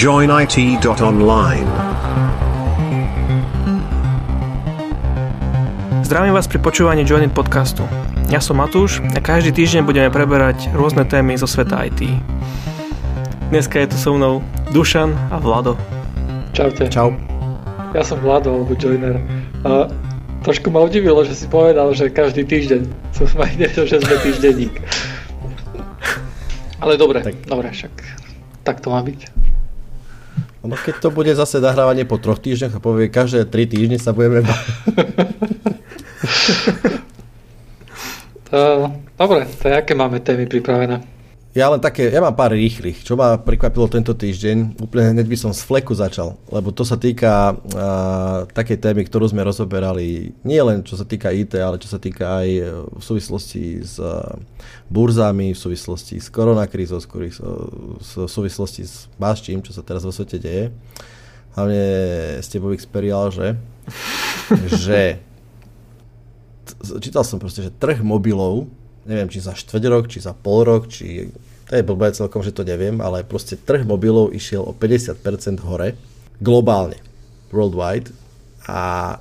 joinit.online. Zdravím vás pri počúvaní Joinit podcastu. Ja som Matúš a každý týždeň budeme preberať rôzne témy zo sveta IT. Dneska je tu so mnou Dušan a Vlado. Čaute. Čau. Ja som Vlado, alebo Joiner. A trošku ma udivilo, že si povedal, že každý týždeň. Som aj nevedel, že sme týždenník. Ale dobre, tak. dobre, však tak to má byť. No keď to bude zase nahrávanie po troch týždňoch a povie, každé tri týždne sa budeme to, dobre, to aké máme témy pripravené? Ja len také, ja mám pár rýchlych. Čo ma prekvapilo tento týždeň, úplne hneď by som z fleku začal, lebo to sa týka uh, takej témy, ktorú sme rozoberali nie len čo sa týka IT, ale čo sa týka aj v súvislosti s uh, burzami, v súvislosti s koronakrízou, v súvislosti s máščím, čo sa teraz vo svete deje. Hlavne ste vo Xperial, že? že čítal som proste, že trh mobilov neviem, či za štvrť rok, či za pol rok, či to je blbé celkom, že to neviem, ale proste trh mobilov išiel o 50% hore, globálne, worldwide a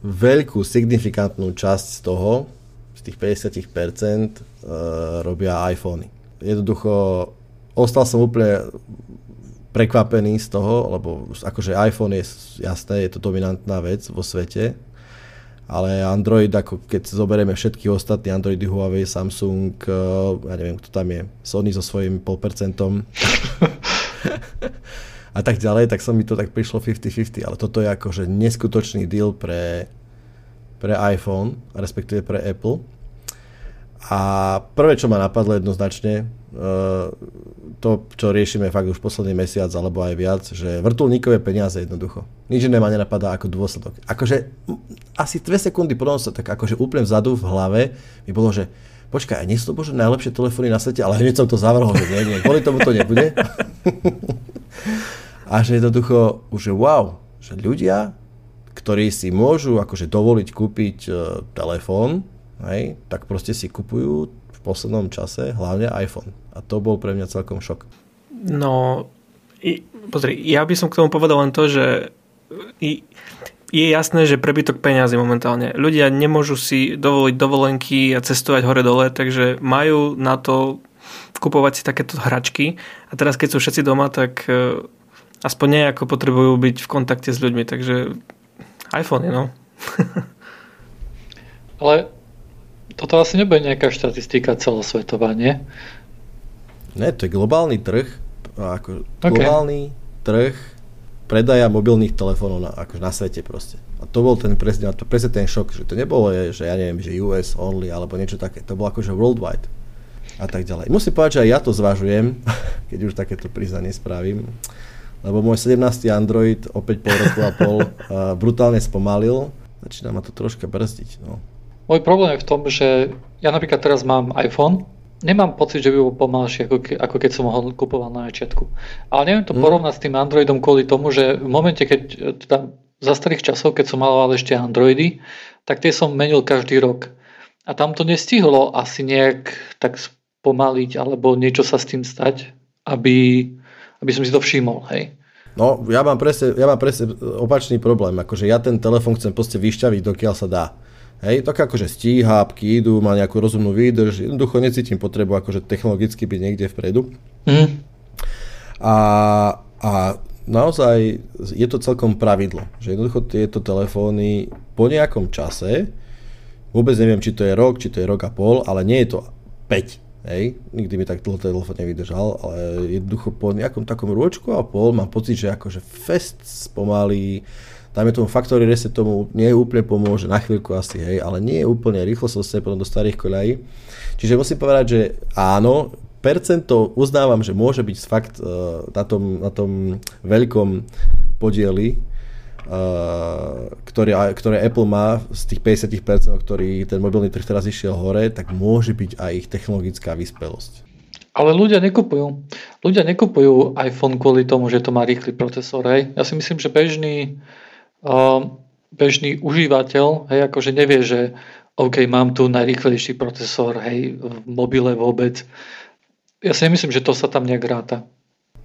veľkú signifikantnú časť z toho, z tých 50% uh, e, robia iPhony. Jednoducho ostal som úplne prekvapený z toho, lebo akože iPhone je jasné, je to dominantná vec vo svete, ale Android, ako keď zoberieme všetky ostatní Androidy, Huawei, Samsung, eh, ja neviem, kto tam je, Sony so svojím polpercentom a tak ďalej, tak som mi to tak prišlo 50-50, ale toto je akože neskutočný deal pre, pre iPhone, respektíve pre Apple. A prvé, čo ma napadlo jednoznačne, eh, to, čo riešime fakt už posledný mesiac alebo aj viac, že vrtulníkové peniaze jednoducho. Nič iné ma nenapadá ako dôsledok. Akože asi 2 sekundy potom sa tak akože úplne vzadu v hlave mi bolo, že počkaj, nie sú to bože najlepšie telefóny na svete, ale hneď som to zavrhol, že nie, nie, kvôli tomu to nebude. a že jednoducho, už wow, že ľudia, ktorí si môžu akože dovoliť kúpiť uh, telefón, hej, tak proste si kupujú v poslednom čase hlavne iPhone. A to bol pre mňa celkom šok. No, i, pozri, ja by som k tomu povedal len to, že i, je jasné, že prebytok peňazí momentálne. Ľudia nemôžu si dovoliť dovolenky a cestovať hore-dole, takže majú na to kupovať si takéto hračky. A teraz, keď sú všetci doma, tak uh, aspoň nejako potrebujú byť v kontakte s ľuďmi, takže iPhone, no. Ale toto asi nebude nejaká štatistika celosvetová, nie? Ne, to je globálny trh, ako okay. globálny trh predaja mobilných telefónov na, ako na svete proste. A to bol ten presne, to presne ten šok, že to nebolo, že ja neviem, že US only alebo niečo také. To bolo akože worldwide a tak ďalej. Musím povedať, že aj ja to zvažujem, keď už takéto priznanie spravím, lebo môj 17. Android opäť pol roku a pol brutálne spomalil. Začína ma to troška brzdiť. No. Môj problém je v tom, že ja napríklad teraz mám iPhone nemám pocit, že by bol pomalší, ako, ke, ako keď som ho kupoval na začiatku. Ale neviem to mm. porovnať s tým Androidom kvôli tomu, že v momente, keď teda za starých časov, keď som mal ešte Androidy, tak tie som menil každý rok. A tam to nestihlo asi nejak tak spomaliť alebo niečo sa s tým stať, aby, aby som si to všimol. Hej. No, ja mám, presne, ja mám presne opačný problém. Akože ja ten telefón chcem proste vyšťaviť, dokiaľ sa dá. Hej, tak akože stíha, pky idú, má nejakú rozumnú výdrž, jednoducho necítim potrebu akože technologicky byť niekde vpredu. Mm. A, a naozaj je to celkom pravidlo, že jednoducho tieto telefóny po nejakom čase, vôbec neviem, či to je rok, či to je rok a pol, ale nie je to 5, hej, nikdy mi tak dlho telefón nevydržal, ale jednoducho po nejakom takom ročku a pol mám pocit, že akože fest spomalí, dajme tomu factory reset tomu nie úplne pomôže, na chvíľku asi, hej, ale nie je úplne rýchlo sa dostane potom do starých koľají. Čiže musím povedať, že áno, percento uznávam, že môže byť fakt uh, na, tom, na tom veľkom podieli, uh, ktoré, ktoré Apple má z tých 50%, ktorý ten mobilný trh teraz išiel hore, tak môže byť aj ich technologická vyspelosť. Ale ľudia nekupujú. Ľudia nekupujú iPhone kvôli tomu, že to má rýchly procesor. Hej. Ja si myslím, že bežný bežný užívateľ, hej, akože nevie, že OK, mám tu najrýchlejší procesor, hej, v mobile vôbec. Ja si nemyslím, že to sa tam nejak ráta.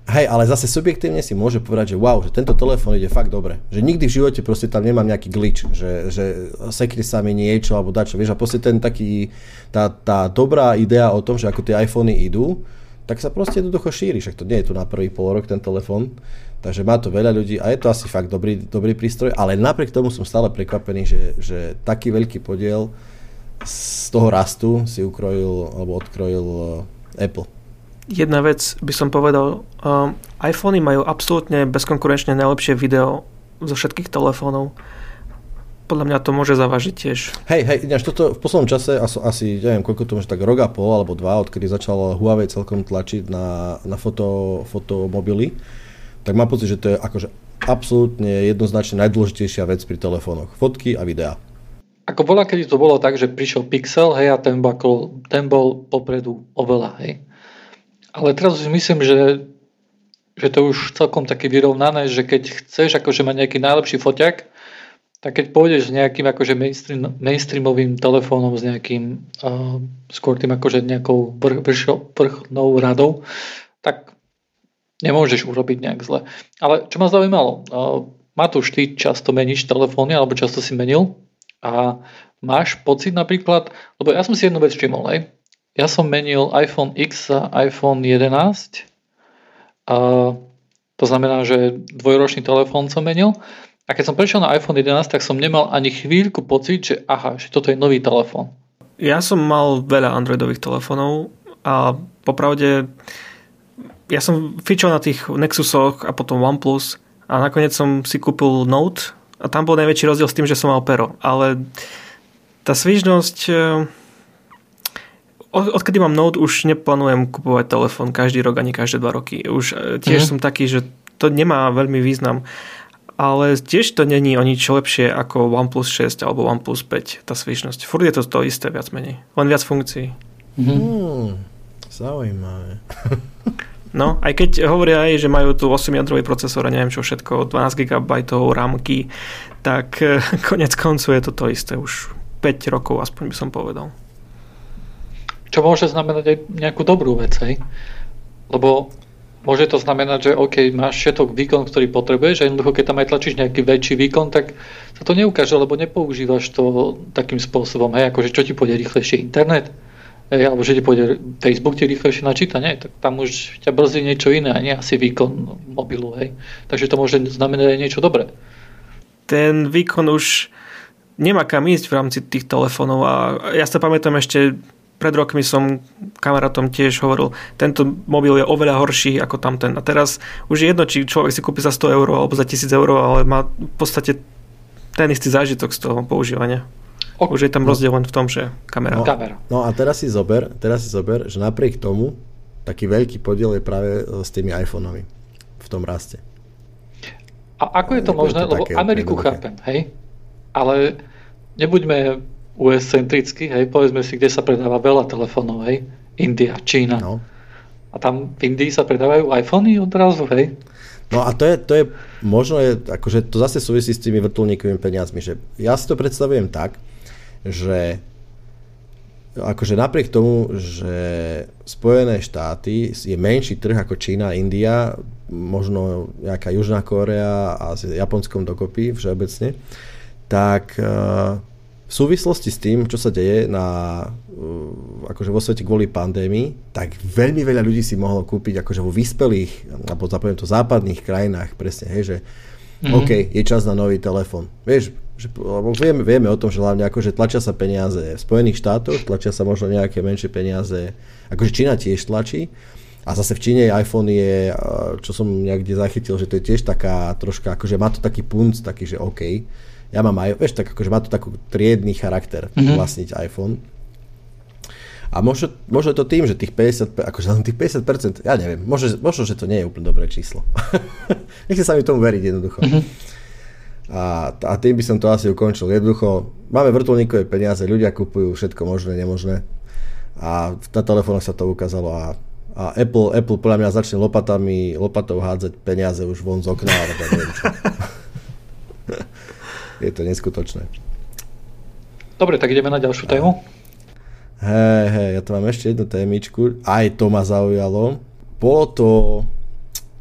Hej, ale zase subjektívne si môže povedať, že wow, že tento telefón ide fakt dobre. Že nikdy v živote proste tam nemám nejaký glitch, že, že sekne sa mi niečo alebo dačo. Vieš, a proste ten taký, tá, tá dobrá idea o tom, že ako tie iPhony idú, tak sa proste jednoducho šíri. Však to nie je tu na prvý pol rok ten telefón. Takže má to veľa ľudí a je to asi fakt dobrý, dobrý prístroj, ale napriek tomu som stále prekvapený, že, že taký veľký podiel z toho rastu si ukrojil alebo odkrojil eh, Apple jedna vec by som povedal. Um, iPhony majú absolútne bezkonkurenčne najlepšie video zo všetkých telefónov. Podľa mňa to môže zavažiť tiež. Hej, hej, ináč toto v poslednom čase, asi, asi neviem, koľko to môže, tak rok a pol alebo dva, odkedy začal Huawei celkom tlačiť na, na foto, fotomobily, tak mám pocit, že to je akože absolútne jednoznačne najdôležitejšia vec pri telefónoch. Fotky a videá. Ako bola, keď to bolo tak, že prišiel Pixel, hej, a ten bol, ten bol popredu oveľa, hej. Ale teraz si myslím, že, že to už celkom také vyrovnané, že keď chceš akože mať nejaký najlepší foťak, tak keď pôjdeš s nejakým akože mainstream, mainstreamovým telefónom, s nejakým uh, skôr tým akože nejakou vrch, vrchnou radou, tak nemôžeš urobiť nejak zle. Ale čo ma zaujímalo, uh, Matúš, ty často meníš telefóny, alebo často si menil a máš pocit napríklad, lebo ja som si jednu vec všimol, hej, ja som menil iPhone X a iPhone 11. A to znamená, že dvojročný telefón som menil. A keď som prešiel na iPhone 11, tak som nemal ani chvíľku pocit, že aha, že toto je nový telefón. Ja som mal veľa Androidových telefónov a popravde ja som fičal na tých Nexusoch a potom OnePlus a nakoniec som si kúpil Note a tam bol najväčší rozdiel s tým, že som mal pero. Ale tá svižnosť odkedy mám Note, už neplánujem kupovať telefón každý rok ani každé dva roky. Už e, tiež mm. som taký, že to nemá veľmi význam. Ale tiež to není o nič lepšie ako OnePlus 6 alebo OnePlus 5, tá svižnosť. Furt je to to isté viac menej. Len viac funkcií. Mm-hmm. Mm, zaujímavé. No, aj keď hovoria aj, že majú tu 8-jadrový procesor a neviem čo všetko, 12 GB rámky, tak e, konec koncu je to to isté už 5 rokov, aspoň by som povedal. Čo môže znamenať aj nejakú dobrú vec, hej? Lebo môže to znamenať, že OK, máš všetok výkon, ktorý potrebuješ a jednoducho, keď tam aj tlačíš nejaký väčší výkon, tak sa to neukáže, lebo nepoužívaš to takým spôsobom, hej, akože čo ti pôjde rýchlejšie internet, hej, alebo že ti pôjde Facebook ti rýchlejšie načíta, nie, tak tam už ťa brzdí niečo iné a nie asi výkon mobilu, hej. Takže to môže znamenať aj niečo dobré. Ten výkon už nemá kam ísť v rámci tých telefónov a ja sa pamätám ešte pred rokmi som kamarátom tiež hovoril, tento mobil je oveľa horší ako tamten. A teraz už je jedno, či človek si kúpi za 100 eur alebo za 1000 eur, ale má v podstate ten istý zážitok z toho používania. Ok. Už je tam rozdiel len v tom, že kamera. No, kamera. no a teraz si zober, teraz si zober, že napriek tomu taký veľký podiel je práve e, s tými iPhoneami v tom raste. A ako je to možné? To Lebo Ameriku chápem, hej? Ale nebuďme US-centricky, hej, povedzme si, kde sa predáva veľa telefónov, hej, India, Čína. No. A tam v Indii sa predávajú iPhony odrazu, hej. No a to je, to je možno, je, akože to zase súvisí s tými vrtulníkovými peniazmi, že ja si to predstavujem tak, že akože napriek tomu, že Spojené štáty je menší trh ako Čína, India, možno nejaká Južná Korea a s Japonskom dokopy všeobecne, tak uh, v súvislosti s tým, čo sa deje na, uh, akože vo svete kvôli pandémii, tak veľmi veľa ľudí si mohlo kúpiť akože vo vyspelých, alebo zapoviem to západných krajinách, presne, hej, že mm-hmm. OK, je čas na nový telefon. Vieš, že, lebo vieme, vieme o tom, že hlavne akože tlačia sa peniaze v Spojených štátoch, tlačia sa možno nejaké menšie peniaze, akože Čína tiež tlačí, a zase v Číne iPhone je, čo som niekde zachytil, že to je tiež taká troška, akože má to taký punc, taký, že OK ja mám aj, vieš, tak akože má to taký triedný charakter mm-hmm. vlastniť iPhone. A možno, možno to tým, že tých 50, akože tých 50%, ja neviem, možno, možno, že to nie je úplne dobré číslo. Nechce sa mi tomu veriť jednoducho. Mm-hmm. A, a tým by som to asi ukončil. Jednoducho, máme vrtulníkové peniaze, ľudia kupujú všetko možné, nemožné. A na telefónoch sa to ukázalo a, a Apple, Apple podľa mňa začne lopatami, lopatou hádzať peniaze už von z okna, alebo neviem čo. je to neskutočné. Dobre, tak ideme na ďalšiu tému. Hej, hej, ja tu mám ešte jednu témičku. Aj to ma zaujalo. Bolo to,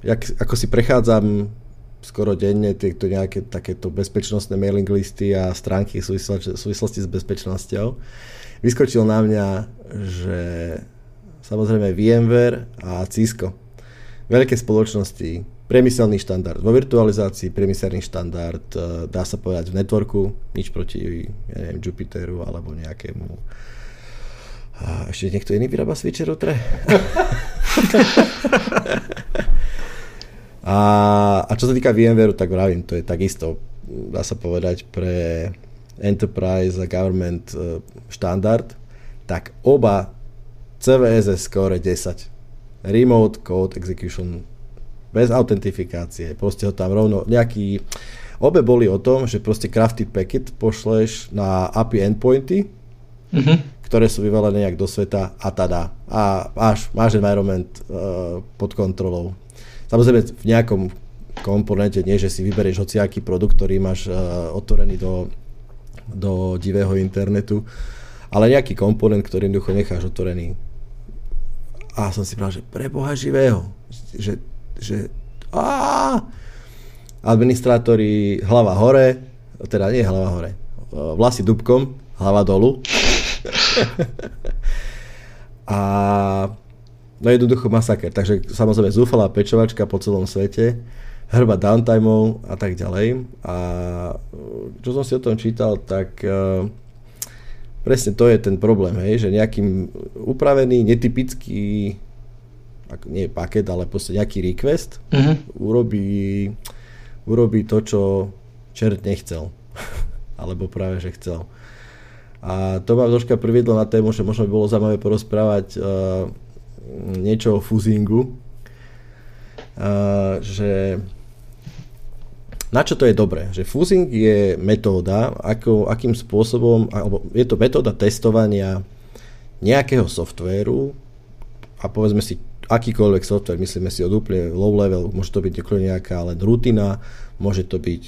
jak, ako si prechádzam skoro denne tieto nejaké takéto bezpečnostné mailing listy a stránky v súvislosti s bezpečnosťou. Vyskočil na mňa, že samozrejme VMware a Cisco. Veľké spoločnosti, priemyselný štandard. Vo virtualizácii priemyselný štandard, e, dá sa povedať v networku, nič proti ja neviem, Jupiteru alebo nejakému a ešte niekto iný vyrába switcher? a, a čo sa týka VMware, tak vravím, to je takisto, dá sa povedať, pre enterprise a government e, štandard, tak oba CVSS score 10. Remote Code Execution bez autentifikácie. Proste ho tam rovno nejaký... Obe boli o tom, že proste crafted packet pošleš na API endpointy, mm-hmm. ktoré sú vyvalené nejak do sveta a tada. A máš, máš environment uh, pod kontrolou. Samozrejme v nejakom komponente, nie že si vyberieš hociaký produkt, ktorý máš uh, otvorený do, do divého internetu, ale nejaký komponent, ktorý jednoducho necháš otvorený. A som si povedal, že pre Boha živého, že že á, administrátori hlava hore, teda nie hlava hore, vlasy dubkom, hlava dolu. a no jednoducho masaker. Takže samozrejme zúfalá pečovačka po celom svete, hrba downtimeov a tak ďalej. A čo som si o tom čítal, tak uh, presne to je ten problém, hej, že nejakým upravený, netypický ako nie paket, ale proste nejaký request, uh-huh. urobí, urobí to, čo čert nechcel. Alebo práve, že chcel. A to ma troška priviedlo na tému, že možno by bolo zaujímavé porozprávať uh, niečo o fúzingu. Že na čo to je dobré? Že fúzing je metóda, ako, akým spôsobom, alebo je to metóda testovania nejakého softvéru a povedzme si akýkoľvek software, myslíme si od úplne low level, môže to byť nejaká len rutina, môže to byť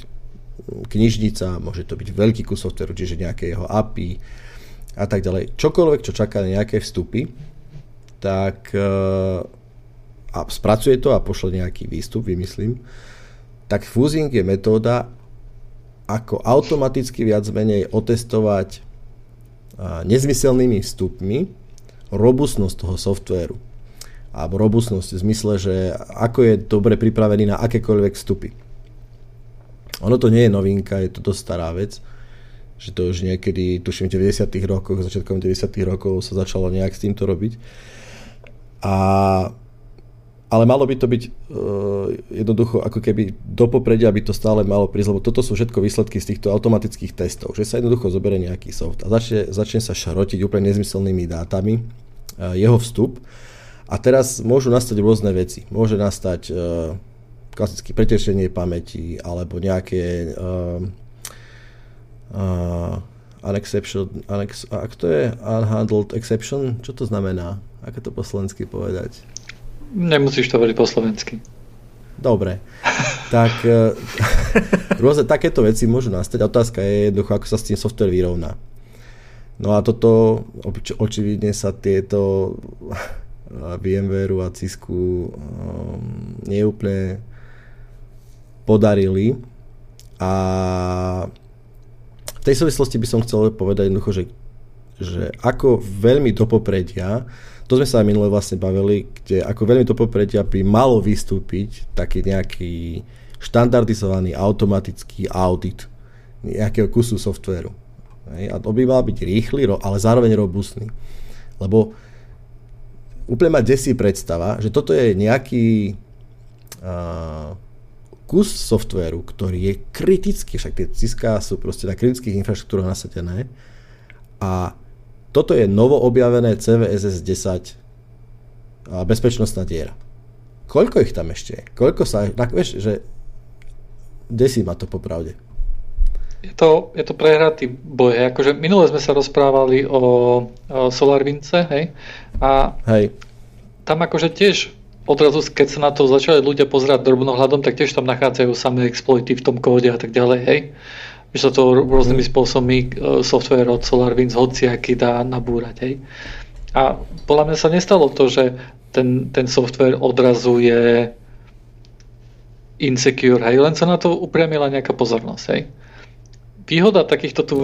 knižnica, môže to byť veľký kus softwareu, čiže nejaké jeho API a tak ďalej. Čokoľvek, čo čaká na nejaké vstupy, tak e, a spracuje to a pošle nejaký výstup, vymyslím, tak fusing je metóda, ako automaticky viac menej otestovať nezmyselnými vstupmi robustnosť toho softvéru alebo robustnosť v zmysle, že ako je dobre pripravený na akékoľvek vstupy. Ono to nie je novinka, je to dosť stará vec, že to už niekedy, tuším v 90 rokoch, začiatkom 90 rokov sa začalo nejak s týmto robiť. A, ale malo by to byť uh, jednoducho ako keby do popredia by to stále malo prísť, lebo toto sú všetko výsledky z týchto automatických testov, že sa jednoducho zoberie nejaký soft a začne, začne sa šarotiť úplne nezmyselnými dátami uh, jeho vstup a teraz môžu nastať rôzne veci. Môže nastať uh, klasické pretešenie pamäti alebo nejaké uh, uh, unexception, unex, ak to je unhandled exception, čo to znamená? Ako to po slovensky povedať? Nemusíš to hovoriť po slovensky. Dobre. tak uh, rôzne takéto veci môžu nastať. Otázka je jednoducho, ako sa s tým software vyrovná. No a toto, oč- očividne sa tieto VMware a Cisku um, neúplne podarili. A tej súvislosti by som chcel povedať jednoducho, že, že ako veľmi do popredia, to sme sa aj minule vlastne bavili, kde ako veľmi do popredia by malo vystúpiť taký nejaký štandardizovaný automatický audit nejakého kusu softvéru. A to by mal byť rýchly, ale zároveň robustný. Lebo úplne ma desí predstava, že toto je nejaký uh, kus softvéru, ktorý je kritický, však tie Ciská sú proste na kritických infraštruktúrach nasadené a toto je novo objavené CVSS 10 uh, bezpečnostná diera. Koľko ich tam ešte je? Koľko sa... Tak vieš, že desí ma to popravde. Je to, je to prehratý boj. Akože minule sme sa rozprávali o, o SolarWince, hej, a hej. tam akože tiež odrazu, keď sa na to začali ľudia pozerať drobnohľadom, tak tiež tam nachádzajú samé exploity v tom kóde a tak ďalej, hej. Že sa to rôznymi mm. spôsobmi e, software od SolarWinds hociaký dá nabúrať, hej. A podľa mňa sa nestalo to, že ten, ten software odrazu je insecure, hej, len sa na to upriamila nejaká pozornosť, hej. Výhoda takýchto tu,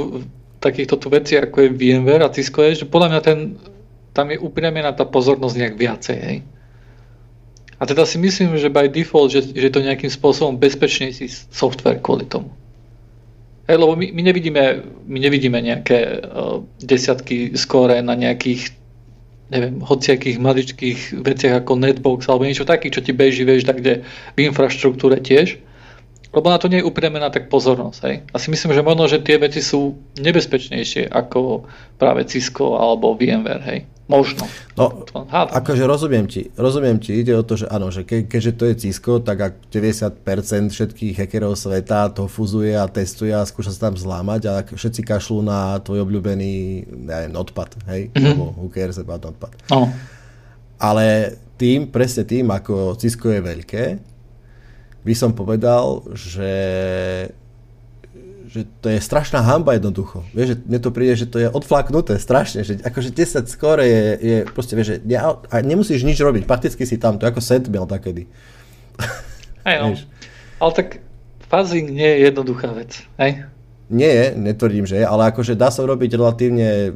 takýchto tu vecí, ako je VMware a Cisco je, že podľa mňa ten, tam je upriamená tá pozornosť nejak viacej, hej. A teda si myslím, že by default, že, že to nejakým spôsobom bezpečnejší software kvôli tomu. Hej, lebo my, my, nevidíme, my nevidíme nejaké uh, desiatky skóre na nejakých neviem, hociakých maličkých veciach ako netbox alebo niečo taký, čo ti beží, vieš, tak kde v infraštruktúre tiež. Lebo na to nie je upriamená tak pozornosť. Hej. A si myslím, že možno, že tie veci sú nebezpečnejšie ako práve Cisco alebo VMware. Hej. Možno. No, akože rozumiem ti, rozumiem ti, ide o to, že áno, že ke, keďže to je Cisco, tak ak 90% všetkých hackerov sveta to fuzuje a testuje a skúša sa tam zlámať a všetci kašľú na tvoj obľúbený, neviem, notepad, hej, mm-hmm. alebo who cares about notepad. Oh. Ale tým, presne tým, ako Cisco je veľké, by som povedal, že že to je strašná hamba jednoducho. Vieš, že mne to príde, že to je odflaknuté strašne, že akože 10 skore je, je proste, vieš, že ne, a nemusíš nič robiť, prakticky si tam, to je ako Sentinel takedy. Hej, no. Ale tak fuzzing nie je jednoduchá vec, hej? Nie je, netvrdím, že je, ale akože dá sa robiť relatívne e,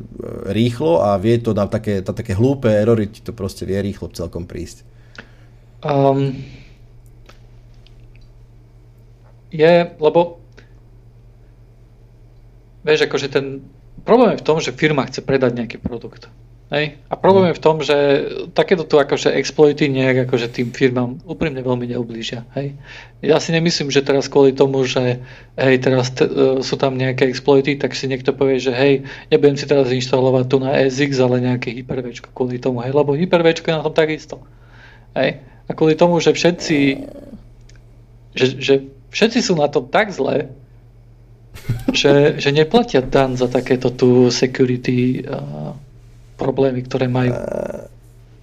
rýchlo a vie to na také, na také hlúpe erory ti to proste vie rýchlo celkom prísť. Um, je, lebo Vieš, akože ten problém je v tom, že firma chce predať nejaký produkt. Hej? A problém je v tom, že takéto tu akože exploity nejak akože tým firmám úprimne veľmi neublížia. Hej? Ja si nemyslím, že teraz kvôli tomu, že hej, teraz t- e, sú tam nejaké exploity, tak si niekto povie, že hej, nebudem si teraz inštalovať tu na SX, ale nejaké Hyper-V kvôli tomu, hej, lebo Hyper-V je na tom takisto. Hej? A kvôli tomu, že všetci že, že všetci sú na tom tak zle, že, že neplatia dan za takéto tu security uh, problémy, ktoré majú. Uh,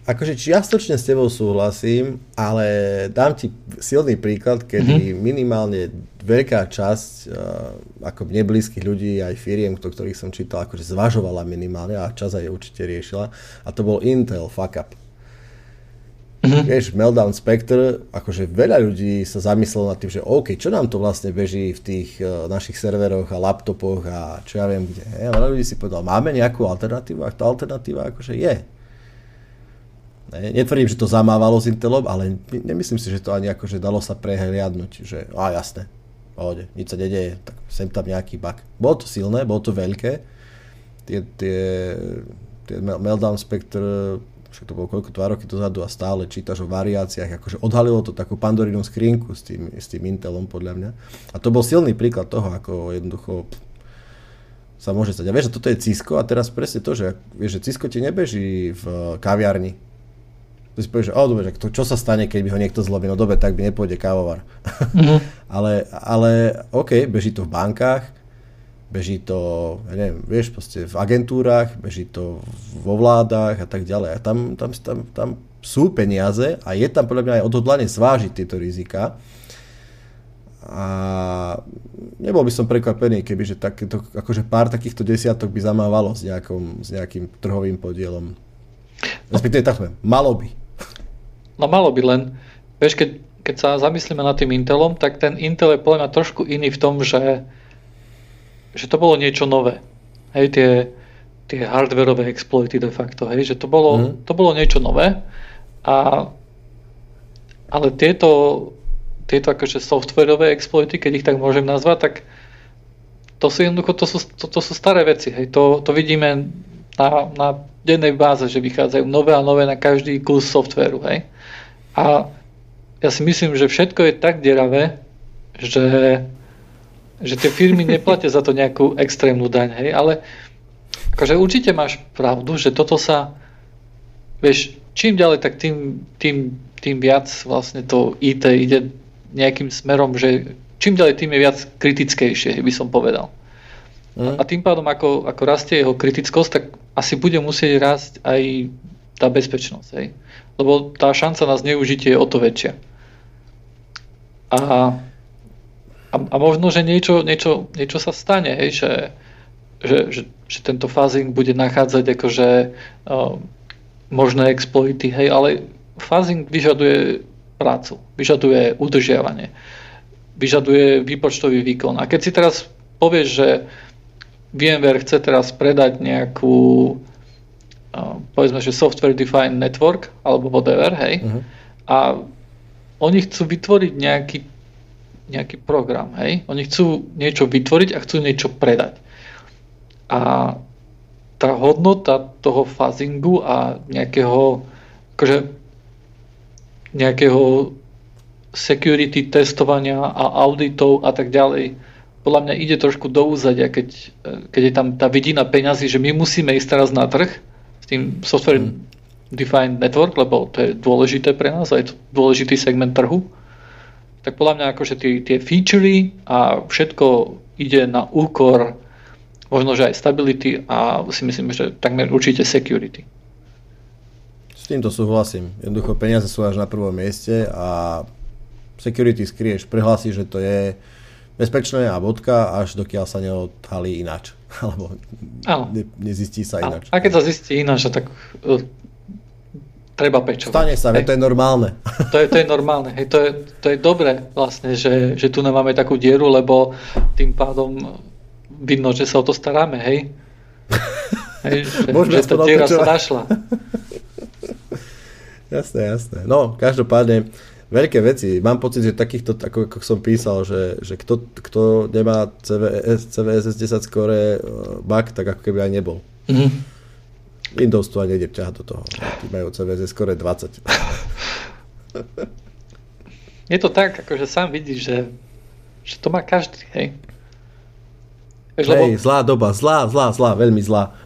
akože čiastočne s tebou súhlasím, ale dám ti silný príklad, kedy mm-hmm. minimálne veľká časť uh, ako mne blízkych ľudí, aj firiem, to, ktorých som čítal, akože zvažovala minimálne a čas aj určite riešila. A to bol Intel fuck up. Mm-hmm. Vieš, Meltdown Spectre, akože veľa ľudí sa zamyslelo nad tým, že OK, čo nám to vlastne beží v tých uh, našich serveroch a laptopoch a čo ja viem kde. A veľa ľudí si povedal, máme nejakú alternatívu a tá alternatíva akože je. Ne, netvrdím, že to zamávalo s Intelom, ale nemyslím si, že to ani akože dalo sa prehliadnúť, že a jasné, pohode, nič sa nedeje, tak sem tam nejaký bug. Bolo to silné, bolo to veľké, tie, tie, tie Meltdown Spectre však to bolo koľko, dva roky dozadu a stále čítaš o variáciách, akože odhalilo to takú pandorinu skrinku s tým, s tým Intelom podľa mňa. A to bol silný príklad toho, ako jednoducho sa môže stať. A vieš, že toto je Cisco a teraz presne to, že, vieš, že Cisco ti nebeží v kaviarni. To si povieš, že oh, dobre, to, čo sa stane, keď by ho niekto zlomil? No dobre, tak by nepôjde kávovar. Mm-hmm. ale, ale OK, beží to v bankách, beží to, ja neviem, vieš, proste v agentúrach, beží to vo vládach a tak ďalej. A tam, tam, tam, tam sú peniaze a je tam podľa mňa aj odhodlanie zvážiť tieto rizika. A nebol by som prekvapený, keby že takéto, akože pár takýchto desiatok by zamávalo s, nejakom, s nejakým trhovým podielom. Respektíve takhle, malo by. No malo by len, vieš, keď, keď sa zamyslíme nad tým Intelom, tak ten Intel je podľa mňa trošku iný v tom, že že to bolo niečo nové. Hej, tie, tie hardwareové exploity de facto, hej, že to bolo, mm. to bolo niečo nové. A, ale tieto, tieto akože softwareové exploity, keď ich tak môžem nazvať, tak to sú jednoducho, to sú, to, to sú staré veci. Hej. To, to vidíme na, na dennej báze, že vychádzajú nové a nové na každý kus softwareu. Hej. A ja si myslím, že všetko je tak deravé, že že tie firmy neplatia za to nejakú extrémnu daň, hej, ale akože určite máš pravdu, že toto sa, vieš, čím ďalej, tak tým, tým, tým viac vlastne to IT ide nejakým smerom, že čím ďalej, tým je viac kritickejšie, by som povedal. Mm. A tým pádom, ako, ako rastie jeho kritickosť, tak asi bude musieť rásť aj tá bezpečnosť. Hej? Lebo tá šanca na zneužitie je o to väčšia. A a, a možno, že niečo, niečo, niečo sa stane, hej, že, že, že, že tento fuzzing bude nachádzať akože uh, možné exploity, hej, ale fuzzing vyžaduje prácu, vyžaduje udržiavanie, vyžaduje výpočtový výkon. A keď si teraz povieš, že VMware chce teraz predať nejakú povedzme, že software defined network alebo whatever, hej, uh-huh. a oni chcú vytvoriť nejaký, nejaký program, hej, oni chcú niečo vytvoriť a chcú niečo predať. A tá hodnota toho fuzzingu a nejakého akože nejakého security testovania a auditov a tak ďalej podľa mňa ide trošku do úzadia, keď, keď je tam tá vidina peňazí, že my musíme ísť teraz na trh s tým software mm. defined network, lebo to je dôležité pre nás a je to dôležitý segment trhu, tak podľa mňa akože tie, tie featurey a všetko ide na úkor možno, že aj stability a si myslím, že takmer určite security. S týmto súhlasím. Jednoducho peniaze sú až na prvom mieste a security skrieš, prehlási, že to je bezpečné a bodka, až dokiaľ sa neodhalí ináč. Alebo ne, nezistí sa ináč. A keď sa zistí ináč, tak uh, treba pečovať. Stane sa, hej. to je normálne. To je, to je normálne. Hej, to, je, to je dobré vlastne, že, že tu nemáme takú dieru, lebo tým pádom vidno, že sa o to staráme, hej? hej že, že tá diera sa našla. jasné, jasné. No, každopádne, veľké veci. Mám pocit, že takýchto, ako, ako som písal, že, že kto, kto nemá CVS, CVS 10 skore Mac, tak ako keby aj nebol. Mm-hmm. Windows tu ani nejde ťahať do toho. Tí majú CVS skore 20. Je to tak, akože sám vidíš, že, že to má každý, hej. Hej, lebo... zlá doba, zlá, zlá, zlá, veľmi zlá.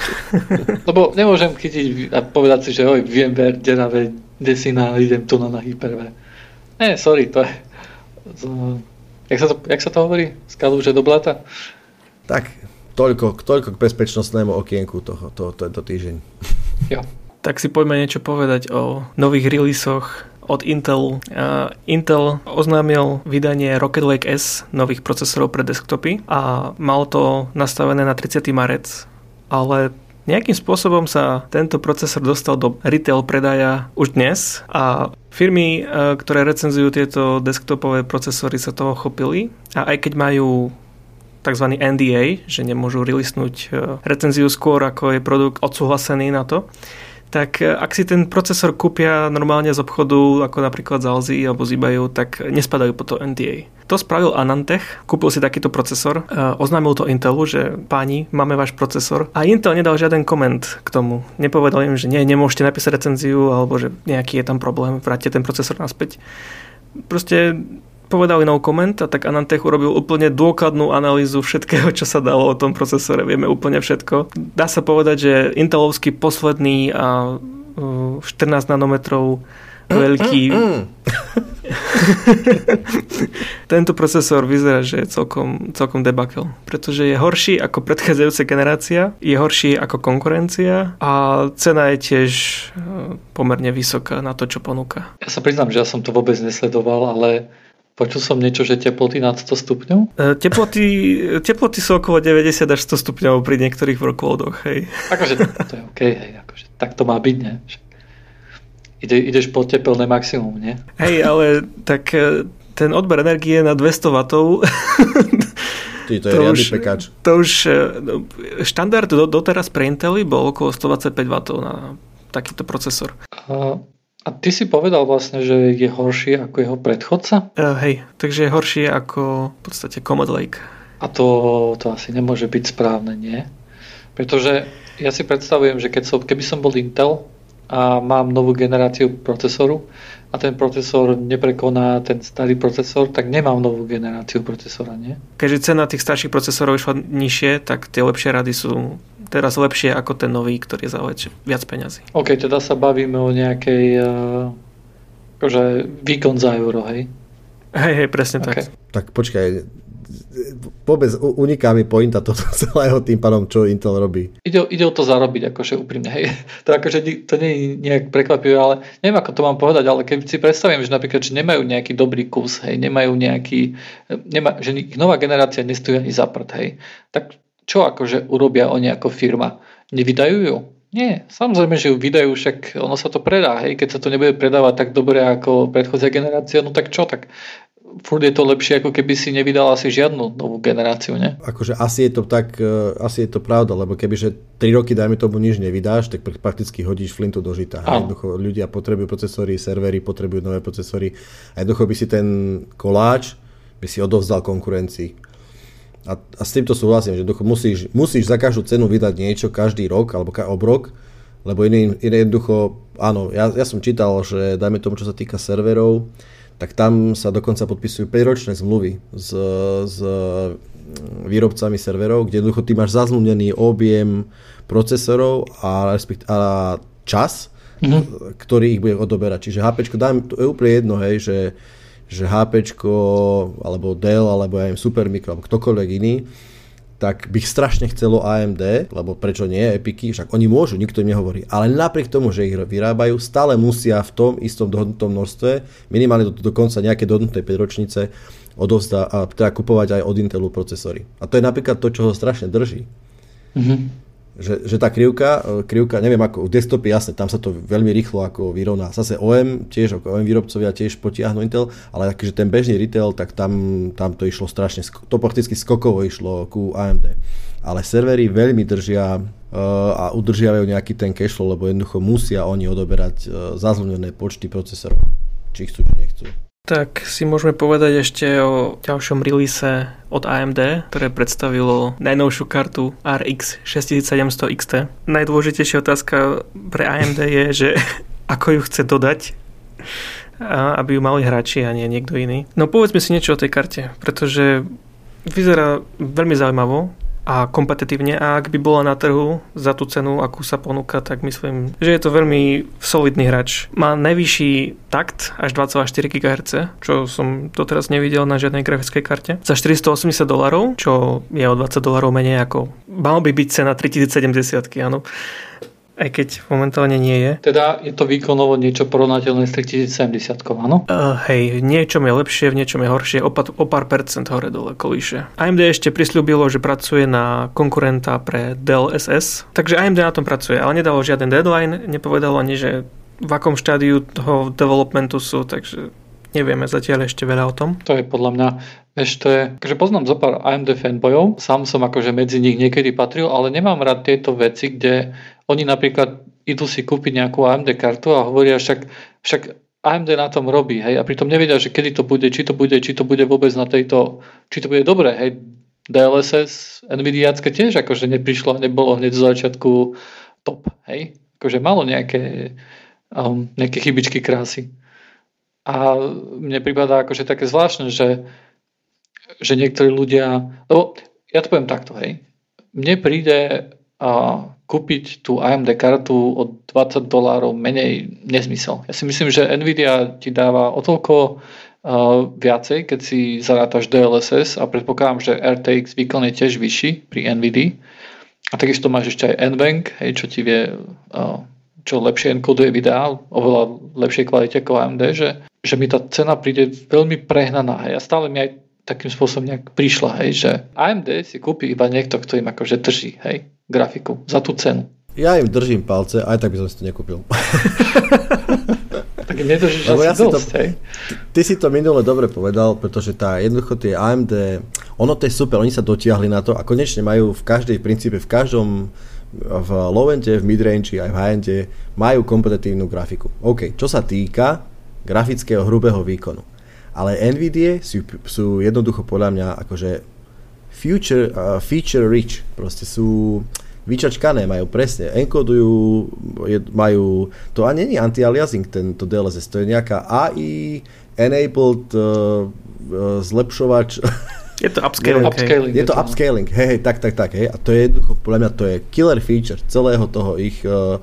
lebo nemôžem chytiť a povedať si, že oj, viem ver, deravé, desina, idem tu na, na hyperve. Ne, sorry, to je... Z, jak, sa to, jak sa to hovorí? Z kalúže do blata? Tak, toľko, toľko k bezpečnostnému okienku toho, to, to, to týždeň. Jo. Tak si poďme niečo povedať o nových releasoch od Intel. Uh, Intel oznámil vydanie Rocket Lake S nových procesorov pre desktopy a mal to nastavené na 30. marec, ale Nejakým spôsobom sa tento procesor dostal do retail predaja už dnes a firmy, e, ktoré recenzujú tieto desktopové procesory sa toho chopili a aj keď majú tzv. NDA, že nemôžu releasnúť e, recenziu skôr, ako je produkt odsúhlasený na to, tak e, ak si ten procesor kúpia normálne z obchodu, ako napríklad z Alzi alebo z eBayu, tak nespadajú po to NDA. To spravil Anantech, kúpil si takýto procesor, e, oznámil to Intelu, že páni, máme váš procesor a Intel nedal žiaden koment k tomu. Nepovedal im, že nie, nemôžete napísať recenziu alebo že nejaký je tam problém, vráťte ten procesor naspäť. Proste povedali no koment a tak Anantech urobil úplne dôkladnú analýzu všetkého, čo sa dalo o tom procesore. Vieme úplne všetko. Dá sa povedať, že Intelovský posledný a 14 nanometrov veľký. Mm, mm. Tento procesor vyzerá, že je celkom, celkom debakel, pretože je horší ako predchádzajúca generácia, je horší ako konkurencia a cena je tiež e, pomerne vysoká na to, čo ponúka. Ja sa priznám, že ja som to vôbec nesledoval, ale Počul som niečo, že teploty nad 100 stupňov? E, teploty, teploty sú okolo 90 až 100 stupňov pri niektorých workloadoch, hej. Akože to je OK, hej, akože tak to má byť, ne? ide, ideš po tepelné maximum, nie? Hej, ale tak e, ten odber energie na 200 W Ty, to je to už. To už e, štandard do, doteraz pre Intely bol okolo 125 W na takýto procesor. A ty si povedal vlastne, že je horší ako jeho predchodca? Uh, hej, takže je horší ako v podstate Commodore Lake. A to, to asi nemôže byť správne, nie? Pretože ja si predstavujem, že keď som, keby som bol Intel, a mám novú generáciu procesoru a ten procesor neprekoná ten starý procesor, tak nemám novú generáciu procesora, nie? Keďže cena tých starších procesorov išla nižšie, tak tie lepšie rady sú teraz lepšie ako ten nový, ktorý je za viac peňazí. OK, teda sa bavíme o nejakej uh, akože výkon za euro, hej? Hej, hej, presne okay. tak. Tak počkaj, vôbec uniká mi pointa toto celého tým pádom, čo Intel robí. Ide, ide o to zarobiť, akože úprimne. Hej. To, akože, to nie je nejak prekvapivé, ale neviem, ako to mám povedať, ale keď si predstavím, že napríklad, že nemajú nejaký dobrý kus, hej, nemajú nejaký, nema, že ich nová generácia nestojí ani za prd, hej, tak čo akože urobia oni ako firma? Nevydajú ju? Nie, samozrejme, že ju vydajú, však ono sa to predá, hej, keď sa to nebude predávať tak dobre ako predchodzia generácia, no tak čo, tak furt je to lepšie, ako keby si nevydal asi žiadnu novú generáciu, ne? Akože asi je to tak, uh, asi je to pravda, lebo kebyže 3 roky, dajme tomu, nič nevydáš, tak prakticky hodíš flintu do žita. Jednoducho ľudia potrebujú procesory, servery potrebujú nové procesory a jednoducho by si ten koláč by si odovzdal konkurencii. A, a s týmto súhlasím, že musíš, musíš za každú cenu vydať niečo každý rok alebo ka, obrok, lebo iný, iné jednoducho, áno, ja, ja som čítal, že dajme tomu, čo sa týka serverov, tak tam sa dokonca podpisujú 5-ročné zmluvy s, s výrobcami serverov, kde jednoducho ty máš zazmluvnený objem procesorov a, respekt, a čas, mm-hmm. ktorý ich bude odoberať. Čiže HP, dám, to je úplne jedno, hej, že, že HP alebo Dell alebo aj Supermicro alebo ktokoľvek iný tak bych strašne chcelo AMD, lebo prečo nie, Epiky, však oni môžu, nikto im nehovorí. Ale napriek tomu, že ich vyrábajú, stále musia v tom istom dohodnutom množstve, minimálne do, dokonca nejaké dohodnuté 5 ročnice, odovzda, a teda kupovať aj od Intelu procesory. A to je napríklad to, čo ho strašne drží. Mm-hmm že, že tá krivka, e, krivka, neviem ako, u desktopy jasne, tam sa to veľmi rýchlo ako vyrovná. Zase OM, tiež OM výrobcovia tiež potiahnu Intel, ale akýže ten bežný retail, tak tam, tam to išlo strašne, to prakticky skokovo išlo ku AMD. Ale servery veľmi držia uh, a udržiavajú nejaký ten cashflow, lebo jednoducho musia oni odoberať uh, zazvlnené počty procesorov, či chcú, či nechcú. Tak si môžeme povedať ešte o ďalšom release od AMD, ktoré predstavilo najnovšiu kartu RX 6700 XT. Najdôležitejšia otázka pre AMD je, že ako ju chce dodať, aby ju mali hráči a nie niekto iný. No povedzme si niečo o tej karte, pretože vyzerá veľmi zaujímavo a kompetitívne a ak by bola na trhu za tú cenu, akú sa ponúka, tak myslím, že je to veľmi solidný hráč. Má najvyšší takt až 2,4 GHz, čo som doteraz nevidel na žiadnej grafickej karte. Za 480 dolarov, čo je o 20 dolarov menej ako mal by byť cena 3070, áno aj keď momentálne nie je. Teda je to výkonovo niečo porovnateľné s 3070, áno? Uh, hej, v niečom je lepšie, v niečom je horšie, o, o pár percent hore dole kolíše. AMD ešte prislúbilo, že pracuje na konkurenta pre Dell SS, takže AMD na tom pracuje, ale nedalo žiaden deadline, nepovedalo ani, že v akom štádiu toho developmentu sú, takže nevieme zatiaľ ešte veľa o tom. To je podľa mňa je, akože poznám zo pár AMD fanboyov, sám som akože medzi nich niekedy patril, ale nemám rád tieto veci, kde oni napríklad idú si kúpiť nejakú AMD kartu a hovoria však, však AMD na tom robí, hej, a pritom nevedia, že kedy to bude, či to bude, či to bude vôbec na tejto, či to bude dobré, hej. DLSS, NVIDIAcké tiež akože neprišlo, nebolo hneď z začiatku top, hej. Akože malo nejaké, um, nejaké chybičky krásy. A mne prípada akože také zvláštne, že že niektorí ľudia, lebo ja to poviem takto, hej, mne príde a kúpiť tú AMD kartu od 20 dolárov menej nezmysel. Ja si myslím, že Nvidia ti dáva o toľko uh, viacej, keď si zarátaš DLSS a predpokladám, že RTX výkon je tiež vyšší pri NVIDII. A takisto máš ešte aj NVENC, hej, čo ti vie, uh, čo lepšie enkoduje videá, oveľa lepšej kvalite ako AMD, že, že mi tá cena príde veľmi prehnaná. Hej. A stále mi aj takým spôsobom nejak prišla, hej, že AMD si kúpi iba niekto, kto im akože drží, hej, grafiku za tú cenu. Ja im držím palce, aj tak by som si to nekúpil. tak nedržíš asi ja dosť, to, hej? Ty si to minule dobre povedal, pretože tá jednoducho tie AMD, ono to je super, oni sa dotiahli na to a konečne majú v každej v princípe, v každom v low-ende, v midrange aj v high-ende majú kompetitívnu grafiku. OK, čo sa týka grafického hrubého výkonu ale NVIDIA sú, sú jednoducho podľa mňa akože future, uh, feature rich, proste sú vyčačkané, majú presne, enkodujú, majú, to ani není anti-aliasing tento DLSS, to je nejaká AI enabled uh, uh, zlepšovač Je to upscaling. Je, upscaling, je to upscaling, hej, hej, tak, tak, tak, hej. A to je jednoducho, podľa mňa to je killer feature celého toho ich uh,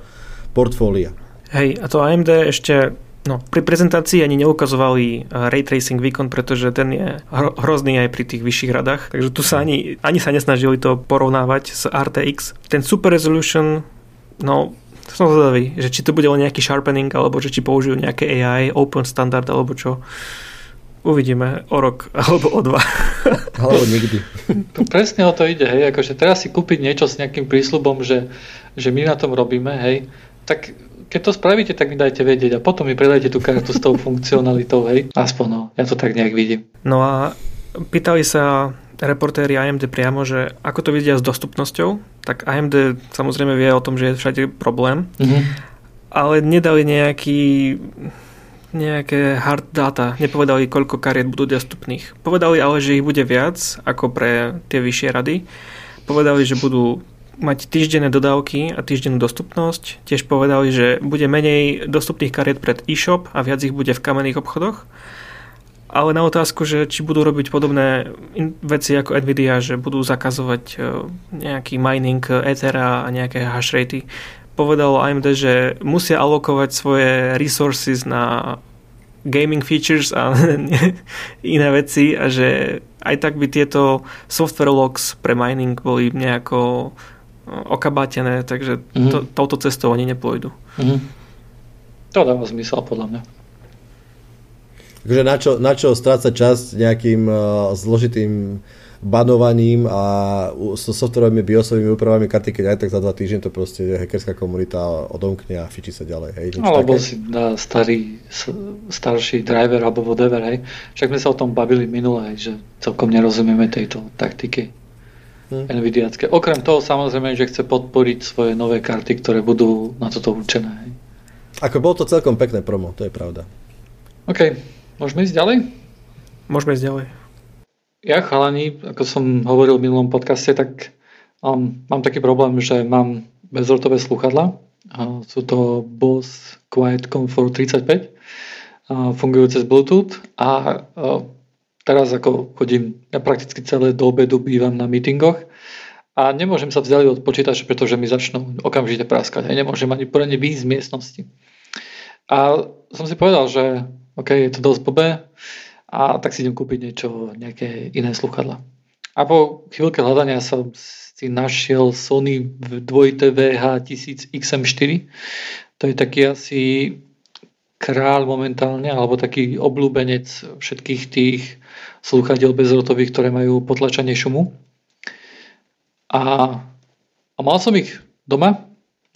portfólia. Hej, a to AMD ešte No, pri prezentácii ani neukazovali eh, ray tracing výkon, pretože ten je hrozný aj pri tých vyšších radách. Takže tu sa ani, ani sa nesnažili to porovnávať s RTX. Ten Super Resolution, no, som zvedavý, že či to bude len nejaký sharpening, alebo že či použijú nejaké AI, open standard, alebo čo. Uvidíme o rok alebo o dva. Alebo nikdy. Presne o to ide, hej, akože teraz si kúpiť niečo s nejakým prísľubom, že, že my na tom robíme, hej, tak keď to spravíte, tak mi dajte vedieť a potom mi predajte tú kartu s tou funkcionalitou, hej, aspoň no, ja to tak nejak vidím. No a pýtali sa reportéri AMD priamo, že ako to vidia s dostupnosťou, tak AMD samozrejme vie o tom, že je všade problém, mm-hmm. ale nedali nejaký nejaké hard data. Nepovedali, koľko kariet budú dostupných. Povedali ale, že ich bude viac ako pre tie vyššie rady. Povedali, že budú mať týždenné dodávky a týždennú dostupnosť. Tiež povedali, že bude menej dostupných kariet pred e-shop a viac ich bude v kamenných obchodoch. Ale na otázku, že či budú robiť podobné veci ako Nvidia, že budú zakazovať e, nejaký mining Ethera a nejaké hash ratey, povedalo AMD, že musia alokovať svoje resources na gaming features a iné veci a že aj tak by tieto software logs pre mining boli nejako okabátené, takže mm-hmm. to, touto cestou oni nepôjdu. Mm-hmm. To dáva zmysel podľa mňa. Takže na čo, na čo strácať čas nejakým uh, zložitým banovaním a so softwarovými biosovými úpravami karty, keď aj tak za dva týždne to proste hackerská komunita odomkne a fičí sa ďalej. Hej, alebo také? si dá starý, starší driver alebo whatever, hej. Však sme sa o tom bavili minule, hej, že celkom nerozumieme tejto taktiky hmm. NVIDIAcké. Okrem toho samozrejme, že chce podporiť svoje nové karty, ktoré budú na toto určené. Hej. Ako bol to celkom pekné promo, to je pravda. OK, môžeme ísť ďalej? Môžeme ísť ďalej. Ja chalani, ako som hovoril v minulom podcaste, tak um, mám taký problém, že mám bezrotové sluchadla. Uh, sú to Bose Quiet Comfort 35. Uh, fungujú cez Bluetooth a uh, teraz ako chodím, ja prakticky celé do obedu bývam na meetingoch a nemôžem sa vzdialiť od počítača, pretože mi začnú okamžite praskať. Ja nemôžem ani poradne výjsť z miestnosti. A som si povedal, že OK, je to dosť blbé, a tak si idem kúpiť niečo, nejaké iné sluchadla. A po chvíľke hľadania som si našiel Sony 2TV H1000 XM4. To je taký asi král momentálne, alebo taký obľúbenec všetkých tých slúchadiel bezrotových, ktoré majú potlačanie šumu. A, a mal som ich doma,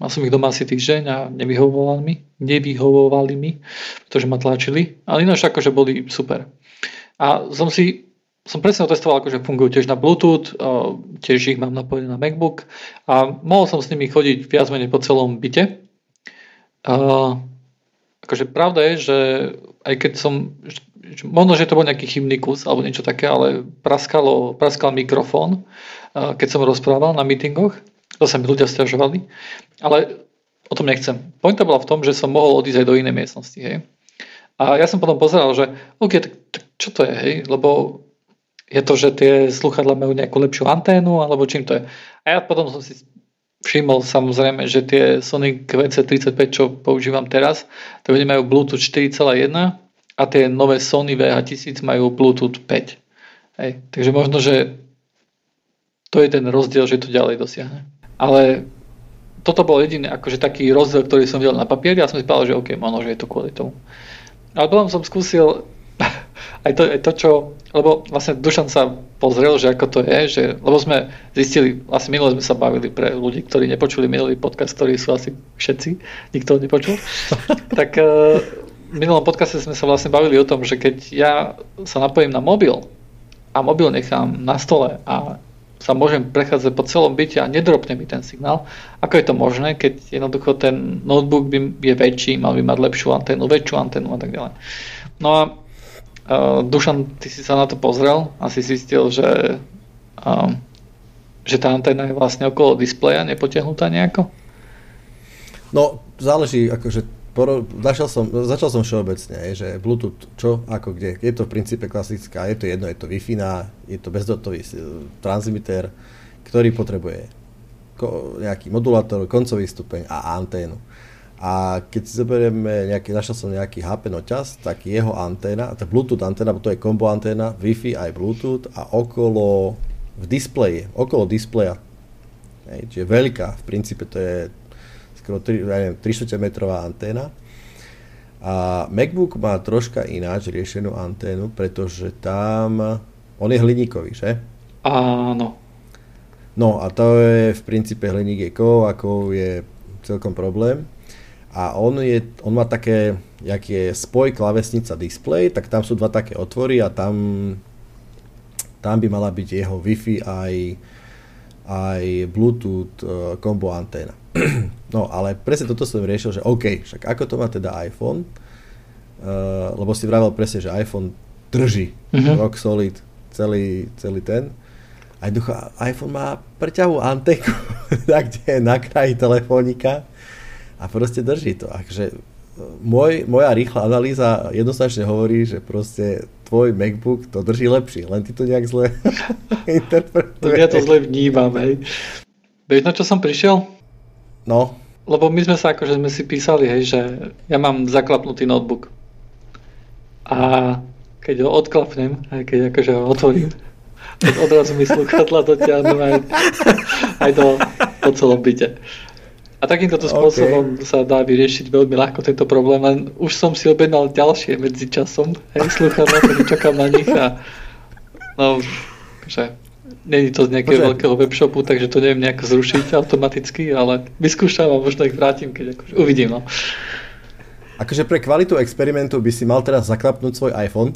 mal som ich doma asi týždeň a nevyhovovali mi, nevyhovovali mi, pretože ma tlačili, ale ináč akože boli super. A som si som presne otestoval, akože fungujú tiež na Bluetooth, tiež ich mám napojené na MacBook a mohol som s nimi chodiť viac menej po celom byte. Akože pravda je, že aj keď som, možno, že to bol nejaký chybný kus alebo niečo také, ale praskalo, praskal mikrofón, keď som rozprával na meetingoch, to sa mi ľudia stiažovali, ale o tom nechcem. Pointa bola v tom, že som mohol odísť aj do inej miestnosti. Hej. A ja som potom pozeral, že OK, tak, tak čo to je, hej? Lebo je to, že tie sluchadla majú nejakú lepšiu anténu, alebo čím to je. A ja potom som si všimol samozrejme, že tie Sony QC35, čo používam teraz, to oni majú Bluetooth 4.1 a tie nové Sony VH1000 majú Bluetooth 5. Hej. Takže možno, že to je ten rozdiel, že to ďalej dosiahne. Ale toto bol jediný akože taký rozdiel, ktorý som videl na papieri a som si povedal, že OK, možno, že je to kvôli tomu. Ale potom som skúsil aj to, aj to, čo, lebo vlastne Dušan sa pozrel, že ako to je, že, lebo sme zistili, vlastne minule sme sa bavili pre ľudí, ktorí nepočuli minulý podcast, ktorí sú asi všetci, nikto nepočul, tak uh, v minulom podcaste sme sa vlastne bavili o tom, že keď ja sa napojím na mobil a mobil nechám na stole a sa môžem prechádzať po celom byte a nedropne mi ten signál. Ako je to možné, keď jednoducho ten notebook by je väčší, mal by mať lepšiu anténu, väčšiu anténu a tak ďalej. No a Uh, Dušan, ty si sa na to pozrel a si zistil, že, uh, že tá anténa je vlastne okolo displeja, nepotiahnutá nejako? No, záleží, akože začal som, začal som všeobecne, že Bluetooth, čo, ako, kde. Je to v princípe klasická, je to jedno, je to Wi-Fi, je to bezdotový transmitter, ktorý potrebuje nejaký modulátor, koncový stupeň a anténu. A keď si zoberieme, nejaký, našiel som nejaký HP noťaz, tak jeho anténa, tá Bluetooth anténa, to je kombo anténa, Wi-Fi aj Bluetooth a okolo, v displeji, okolo displeja, hej, čiže veľká, v princípe to je skoro 3, ja neviem, 3 metrová anténa, A MacBook má troška ináč riešenú anténu, pretože tam, on je hliníkový, že? Áno. No a to je v princípe hliník je kov, ako je celkom problém. A on, je, on má také, jak je spoj klavesnica display, tak tam sú dva také otvory a tam, tam by mala byť jeho Wi-Fi aj, aj Bluetooth uh, combo anténa. no ale presne toto som riešil, že OK, však ako to má teda iPhone, uh, lebo si vravel presne, že iPhone drží uh-huh. rock solid celý, celý ten. A jednoducho iPhone má prťavú antenku, kde je na kraji telefónika a proste drží to. Takže môj, moja rýchla analýza jednoznačne hovorí, že proste tvoj MacBook to drží lepšie, len ty to nejak zle interpretuješ. Ja to zle vnímam, hej. Vieš, na čo som prišiel? No. Lebo my sme sa akože sme si písali, hej, že ja mám zaklapnutý notebook. A keď ho odklapnem, aj keď akože ho otvorím, tak odrazu mi slúchadla dotiahnu aj, aj do, po celom byte. A takýmto spôsobom okay. sa dá vyriešiť veľmi ľahko tento problém, len už som si objednal ďalšie medzi časom, hej, slúchadla, tak čakám na nich a no, že není to z nejakého Bože. veľkého webshopu, takže to neviem nejak zrušiť automaticky, ale vyskúšam a možno ich vrátim, keď akože uvidím. No. Akože pre kvalitu experimentu by si mal teraz zaklapnúť svoj iPhone.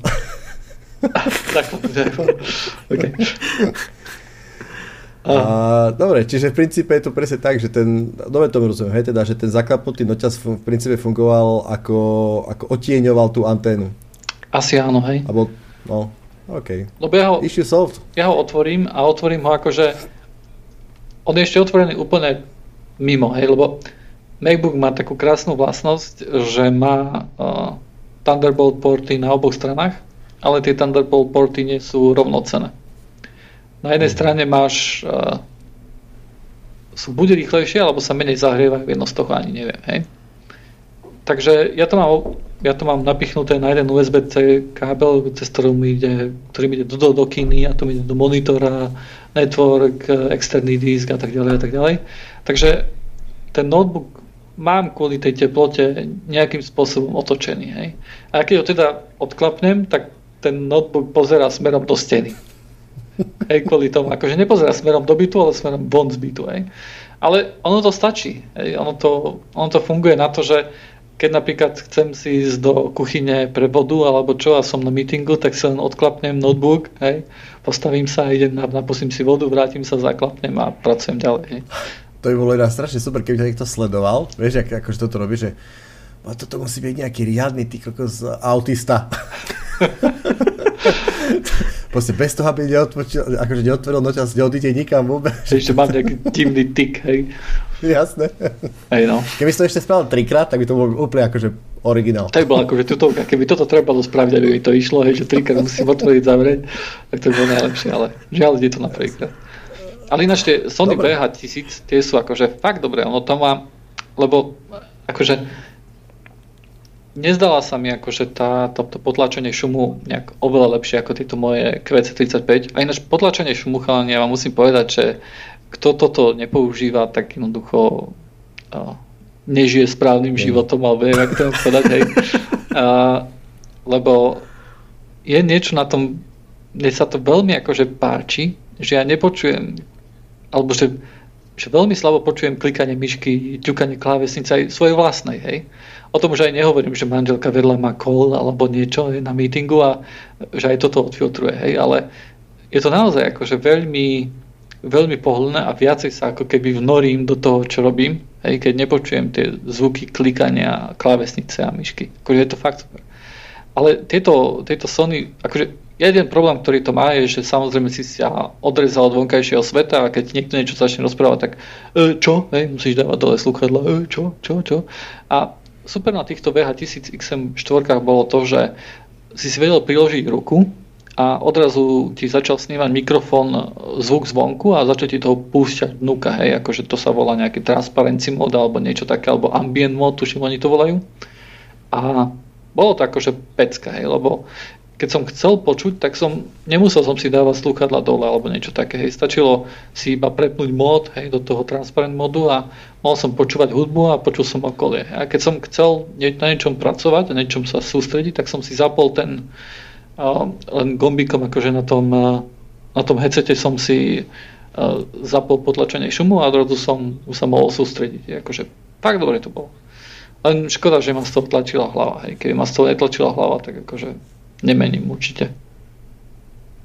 zaklapnúť iPhone. Okay. A, dobre, čiže v princípe je to presne tak, že ten, dobre tomu rozumiem, hej, teda, že ten zaklapnutý noťaz v princípe fungoval ako, ako otieňoval tú anténu. Asi áno, hej. Abo, no, OK. Lebo ja ho, Issue solved. Ja ho otvorím a otvorím ho akože, on je ešte otvorený úplne mimo, hej, lebo MacBook má takú krásnu vlastnosť, že má uh, Thunderbolt porty na oboch stranách, ale tie Thunderbolt porty nie sú rovnocené. Na jednej mm. strane máš uh, sú buď rýchlejšie, alebo sa menej zahrievajú, jedno z toho ani neviem, hej. Takže ja to mám, ja to mám napichnuté na jeden USB-C kábel, cez ktorý mi ide, ktorý mi ide do, do, do kiny a to mi ide do monitora, network, externý disk a tak ďalej a tak ďalej. Takže ten notebook mám kvôli tej teplote nejakým spôsobom otočený. Hej. A keď ho teda odklapnem, tak ten notebook pozera smerom do steny. Hej, kvôli tomu. Akože nepozerá smerom do bytu, ale smerom von z bytu. Hej. Ale ono to stačí. Hej. Ono, to, ono to funguje na to, že keď napríklad chcem si ísť do kuchyne pre vodu alebo čo a som na meetingu, tak si len odklapnem notebook, hej, postavím sa, idem, napustím si vodu, vrátim sa, zaklapnem a pracujem ďalej. Hej. To by bolo iná strašne super, keby ťa niekto sledoval, vieš, ako, akože toto robí, že toto musí byť nejaký riadny ty kokos autista. proste bez toho, aby neotvoril, akože neotvoril noťaz, neodíde nikam vôbec. Ešte mám nejaký divný tik, hej. Jasné. Hej, no. Keby to ešte spravil trikrát, tak by to bol úplne akože originál. Tak bolo akože tutovka, keby toto trebalo spraviť, aby to išlo, hej, že trikrát musím otvoriť, zavrieť, tak to by bolo najlepšie, ale žiaľ, ide to na prvýkrát. Ale ináč tie Sony VH1000, tie sú akože fakt dobré, ono to má, lebo akože nezdala sa mi akože tá, to, to potlačenie šumu nejak oveľa lepšie ako tieto moje QC35. A ináč potlačenie šumu, chalani, ja vám musím povedať, že kto toto nepoužíva, tak jednoducho uh, nežije správnym životom, alebo neviem, ako to povedať, hej. Uh, lebo je niečo na tom, mne sa to veľmi akože páči, že ja nepočujem, alebo že, že veľmi slabo počujem klikanie myšky, ťukanie klávesnice aj svojej vlastnej, hej. O tom už aj nehovorím, že manželka vedľa má call alebo niečo na meetingu a že aj toto odfiltruje, hej, ale je to naozaj akože veľmi, veľmi pohodlné a viacej sa ako keby vnorím do toho, čo robím, hej, keď nepočujem tie zvuky klikania klávesnice a myšky. Akože je to fakt super. Ale tieto, tieto Sony, akože jeden problém, ktorý to má, je, že samozrejme si sa odrezal od vonkajšieho sveta a keď niekto niečo začne rozprávať, tak e, čo? Hej, musíš dávať dole sluchadla, e, čo, čo, čo? A super na týchto VH1000 XM4 bolo to, že si si vedel priložiť ruku a odrazu ti začal snímať mikrofón zvuk zvonku a začal ti toho púšťať vnúka, hej, akože to sa volá nejaký transparency mod alebo niečo také, alebo ambient mod, tuším, oni to volajú. A bolo to akože pecka, hej, lebo keď som chcel počuť, tak som nemusel som si dávať slúchadla dole alebo niečo také. Hej. Stačilo si iba prepnúť mód hej, do toho transparent modu a mohol som počúvať hudbu a počul som okolie. A keď som chcel na niečom pracovať, na niečom sa sústrediť, tak som si zapol ten uh, len gombíkom akože na tom, uh, na tom headsete som si uh, zapol potlačenie šumu a odrazu som sa mohol sústrediť. Akože tak dobre to bolo. Len škoda, že ma z toho tlačila hlava. Hej. Keby ma z toho netlačila hlava, tak akože nemením určite.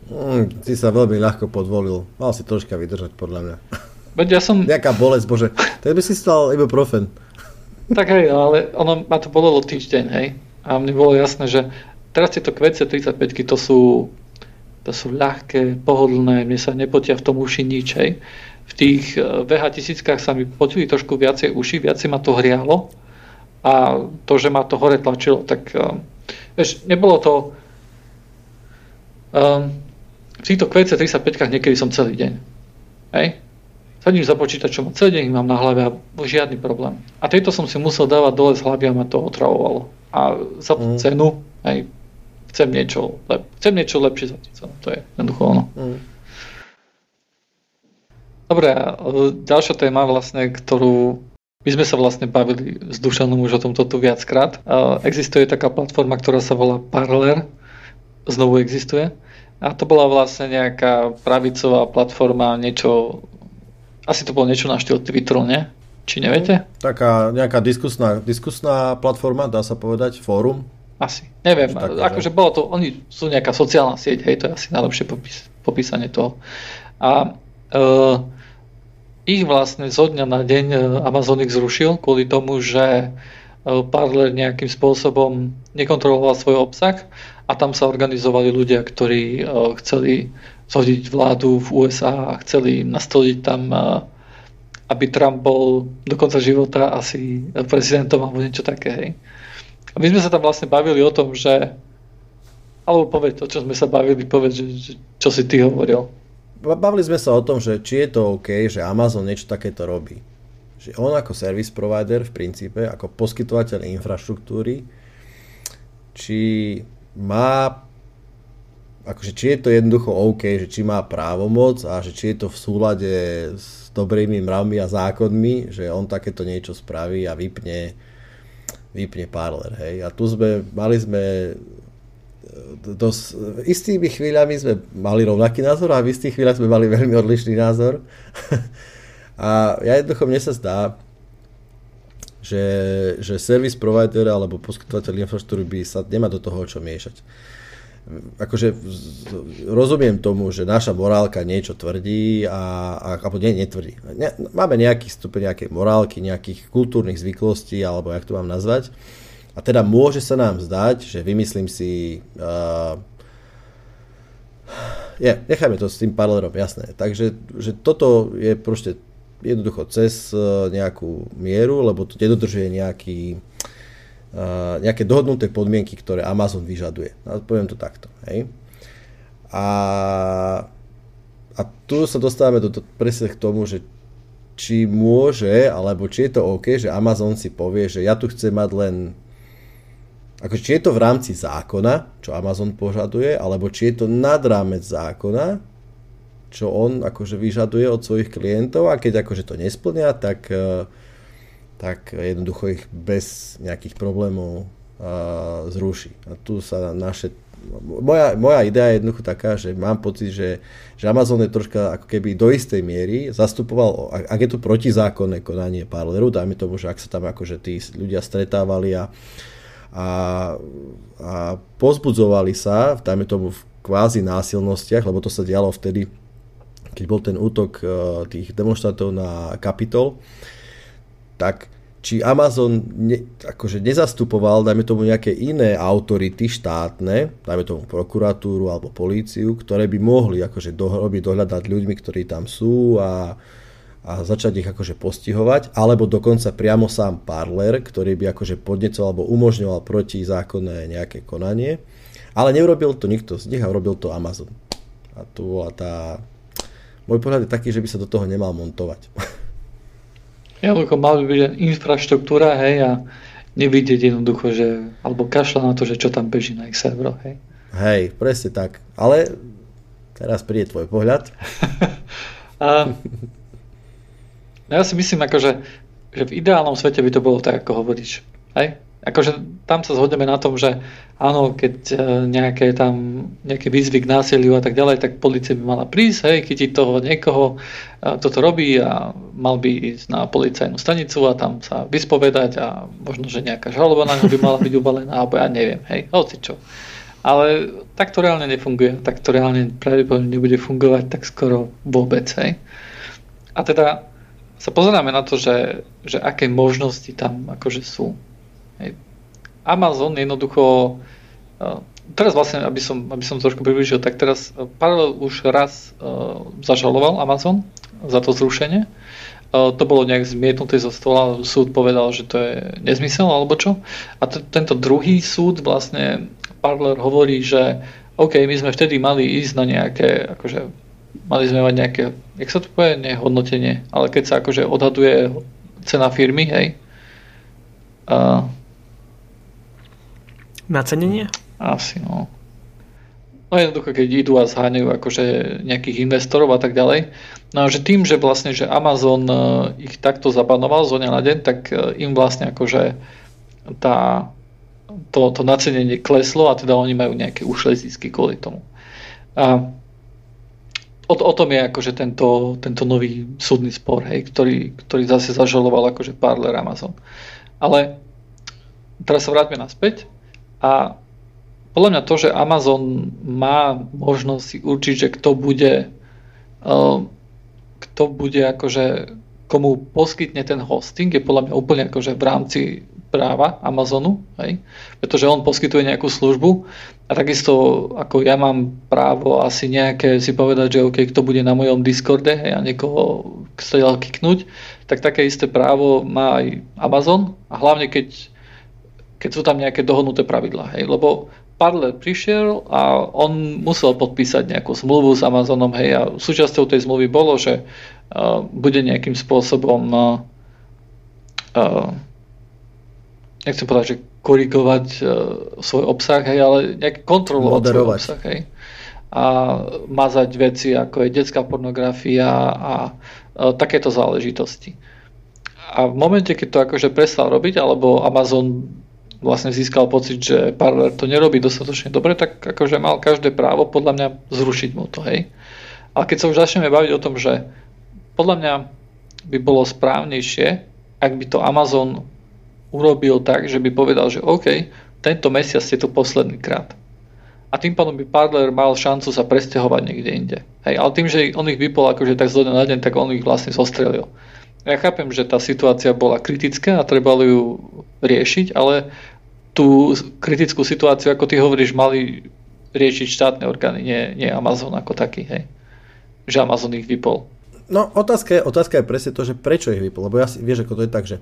Mm, ty sa veľmi ľahko podvolil. Mal si troška vydržať, podľa mňa. Veď ja som... Nejaká bolesť, bože. To by si stal ibuprofen. Tak hej, ale ono ma to bolelo týždeň, hej. A mne bolo jasné, že teraz tieto QC35 to sú, to sú ľahké, pohodlné, mne sa nepotia v tom uši nič, hej. V tých eh, VH tisíckach sa mi potili trošku viacej uši, viacej ma to hrialo a to, že ma to hore tlačilo, tak eh, vieš, nebolo to Um, v týchto QC35 niekedy som celý deň. Hej? Sadím za počítačom a celý deň mám na hlave a žiadny problém. A tieto som si musel dávať dole z hlavy a ma to otravovalo. A za mm. cenu, hej, chcem niečo, lep- chcem niečo lepšie za tú cenu. To je jednoducho ono. Mm. Dobre, e, ďalšia téma vlastne, ktorú my sme sa vlastne bavili s Dušanom už o tomto tu viackrát. Existuje taká platforma, ktorá sa volá Parler, znovu existuje. A to bola vlastne nejaká pravicová platforma, niečo, asi to bolo niečo na štýl Twitteru, nie? Či neviete? Taká nejaká diskusná, diskusná platforma, dá sa povedať, fórum? Asi, neviem, akože bolo to, oni sú nejaká sociálna sieť, hej, to je asi najlepšie popis, popísanie toho. A e, ich vlastne zo dňa na deň e, Amazon ich zrušil kvôli tomu, že e, Parler nejakým spôsobom nekontroloval svoj obsah a tam sa organizovali ľudia, ktorí uh, chceli zhodiť vládu v USA a chceli nastoliť tam, uh, aby Trump bol do konca života asi prezidentom alebo niečo také. Hej. A my sme sa tam vlastne bavili o tom, že alebo povedz, o čo sme sa bavili, povedz, že, čo si ty hovoril. Bavili sme sa o tom, že či je to OK, že Amazon niečo takéto robí. Že on ako service provider v princípe, ako poskytovateľ infraštruktúry, či má akože či je to jednoducho OK, že či má právomoc a že či je to v súlade s dobrými mravmi a zákonmi, že on takéto niečo spraví a vypne, vypne parler. Hej. A tu sme, mali sme dosť, istými chvíľami sme mali rovnaký názor a v istých chvíľach sme mali veľmi odlišný názor. a ja jednoducho mne sa zdá, že, že service provider alebo poskytovateľ infraštruktúry by sa nemá do toho čo miešať. Akože rozumiem tomu, že naša morálka niečo tvrdí, a, a, alebo nie, netvrdí. Ne, máme nejaký stupeň nejakej morálky, nejakých kultúrnych zvyklostí, alebo jak to mám nazvať. A teda môže sa nám zdať, že vymyslím si... Uh, je, nechajme to s tým paralerom, jasné. Takže že toto je proste jednoducho cez e, nejakú mieru, lebo to nedodržuje nejaký, e, nejaké dohodnuté podmienky, ktoré Amazon vyžaduje. No, poviem to takto. Hej. A, a tu sa dostávame do, do, presne k tomu, že či môže, alebo či je to OK, že Amazon si povie, že ja tu chcem mať len ako či je to v rámci zákona, čo Amazon požaduje, alebo či je to nad rámec zákona, čo on akože vyžaduje od svojich klientov a keď akože to nesplnia, tak, e, tak jednoducho ich bez nejakých problémov uh, zruší. A tu sa naše... Moja, moja idea je jednoducho taká, že mám pocit, že, že Amazon je troška ako keby do istej miery zastupoval, ak je tu protizákonné konanie parleru, dajme tomu, že ak sa tam akože tí ľudia stretávali a, a, a pozbudzovali sa, dajme tomu v kvázi násilnostiach, lebo to sa dialo vtedy keď bol ten útok eh, tých demonstrátov na Capitol, tak či Amazon ne, akože nezastupoval, dajme tomu nejaké iné autority štátne, dajme tomu prokuratúru alebo políciu, ktoré by mohli akože robiť dohľadať ľuďmi, ktorí tam sú a, a začať ich akože postihovať, alebo dokonca priamo sám Parler, ktorý by akože podnecoval alebo umožňoval protizákonné nejaké konanie. Ale neurobil to nikto z nich a urobil to Amazon. A tu bola tá môj pohľad je taký, že by sa do toho nemal montovať. Jednoducho mal by byť infraštruktúra, hej, a nevidieť jednoducho, že, alebo kašľa na to, že čo tam beží na ich serveroch, hej. Hej, presne tak. Ale teraz príde tvoj pohľad. A, no ja si myslím, akože, že v ideálnom svete by to bolo tak, ako hovoríš. Hej? Akože tam sa zhodneme na tom, že áno, keď e, nejaké tam nejaké výzvy k násiliu a tak ďalej, tak policia by mala prísť, hej, chytiť toho niekoho, toto robí a mal by ísť na policajnú stanicu a tam sa vyspovedať a možno, že nejaká žaloba na by mala byť ubalená, alebo ja neviem, hej, hoci čo. Ale tak to reálne nefunguje, tak to reálne pravdepodobne nebude fungovať tak skoro vôbec, hej. A teda sa pozeráme na to, že, že aké možnosti tam akože sú. Amazon jednoducho, uh, teraz vlastne, aby som, aby som trošku približil, tak teraz uh, Parallel už raz uh, zažaloval Amazon za to zrušenie. To bolo nejak zmietnuté zo stola, súd povedal, že to je nezmysel alebo čo. A t- tento druhý súd vlastne Parler hovorí, že OK, my sme vtedy mali ísť na nejaké, akože mali sme mať nejaké, jak sa to povie, nehodnotenie, ale keď sa akože odhaduje cena firmy, hej, uh, Nacenenie? Asi, no. No jednoducho, keď idú a zháňajú akože nejakých investorov a tak ďalej. No že tým, že vlastne, že Amazon e, ich takto zabanoval zo dňa na deň, tak e, im vlastne akože tá, to, to nacenenie kleslo a teda oni majú nejaké ušlé zisky kvôli tomu. A o, o tom je akože tento, tento nový súdny spor, hej, ktorý, ktorý zase zažaloval akože Parler Amazon. Ale teraz sa vráťme naspäť a podľa mňa to, že Amazon má možnosť si určiť, že kto bude, uh, kto bude akože, komu poskytne ten hosting, je podľa mňa úplne akože v rámci práva Amazonu, hej? pretože on poskytuje nejakú službu a takisto ako ja mám právo asi nejaké si povedať, že OK, kto bude na mojom Discorde hej, a niekoho chce kiknúť, tak také isté právo má aj Amazon a hlavne keď keď sú tam nejaké dohodnuté pravidlá. Hej? Lebo Parler prišiel a on musel podpísať nejakú zmluvu s Amazonom. Hej? A súčasťou tej zmluvy bolo, že uh, bude nejakým spôsobom uh, uh, nechcem povedať, že korigovať uh, svoj obsah, hej, ale nejak kontrolovať Moderovať. svoj obsah. Hej? A mazať veci, ako je detská pornografia a uh, takéto záležitosti. A v momente, keď to akože prestal robiť, alebo Amazon vlastne získal pocit, že Parler to nerobí dostatočne dobre, tak akože mal každé právo podľa mňa zrušiť mu to, hej. Ale keď sa už začneme baviť o tom, že podľa mňa by bolo správnejšie, ak by to Amazon urobil tak, že by povedal, že OK, tento mesiac je to posledný krát. A tým pádom by Parler mal šancu sa presťahovať niekde inde. Hej, ale tým, že on ich vypol akože tak z na deň, tak on ich vlastne zostrelil. Ja chápem, že tá situácia bola kritická a trebalo ju riešiť, ale tú kritickú situáciu, ako ty hovoríš, mali riešiť štátne orgány, nie, nie Amazon ako taký, hej. Že Amazon ich vypol. No otázka je, otázka je presne to, že prečo ich vypol, lebo ja si, vieš, ako to je tak, že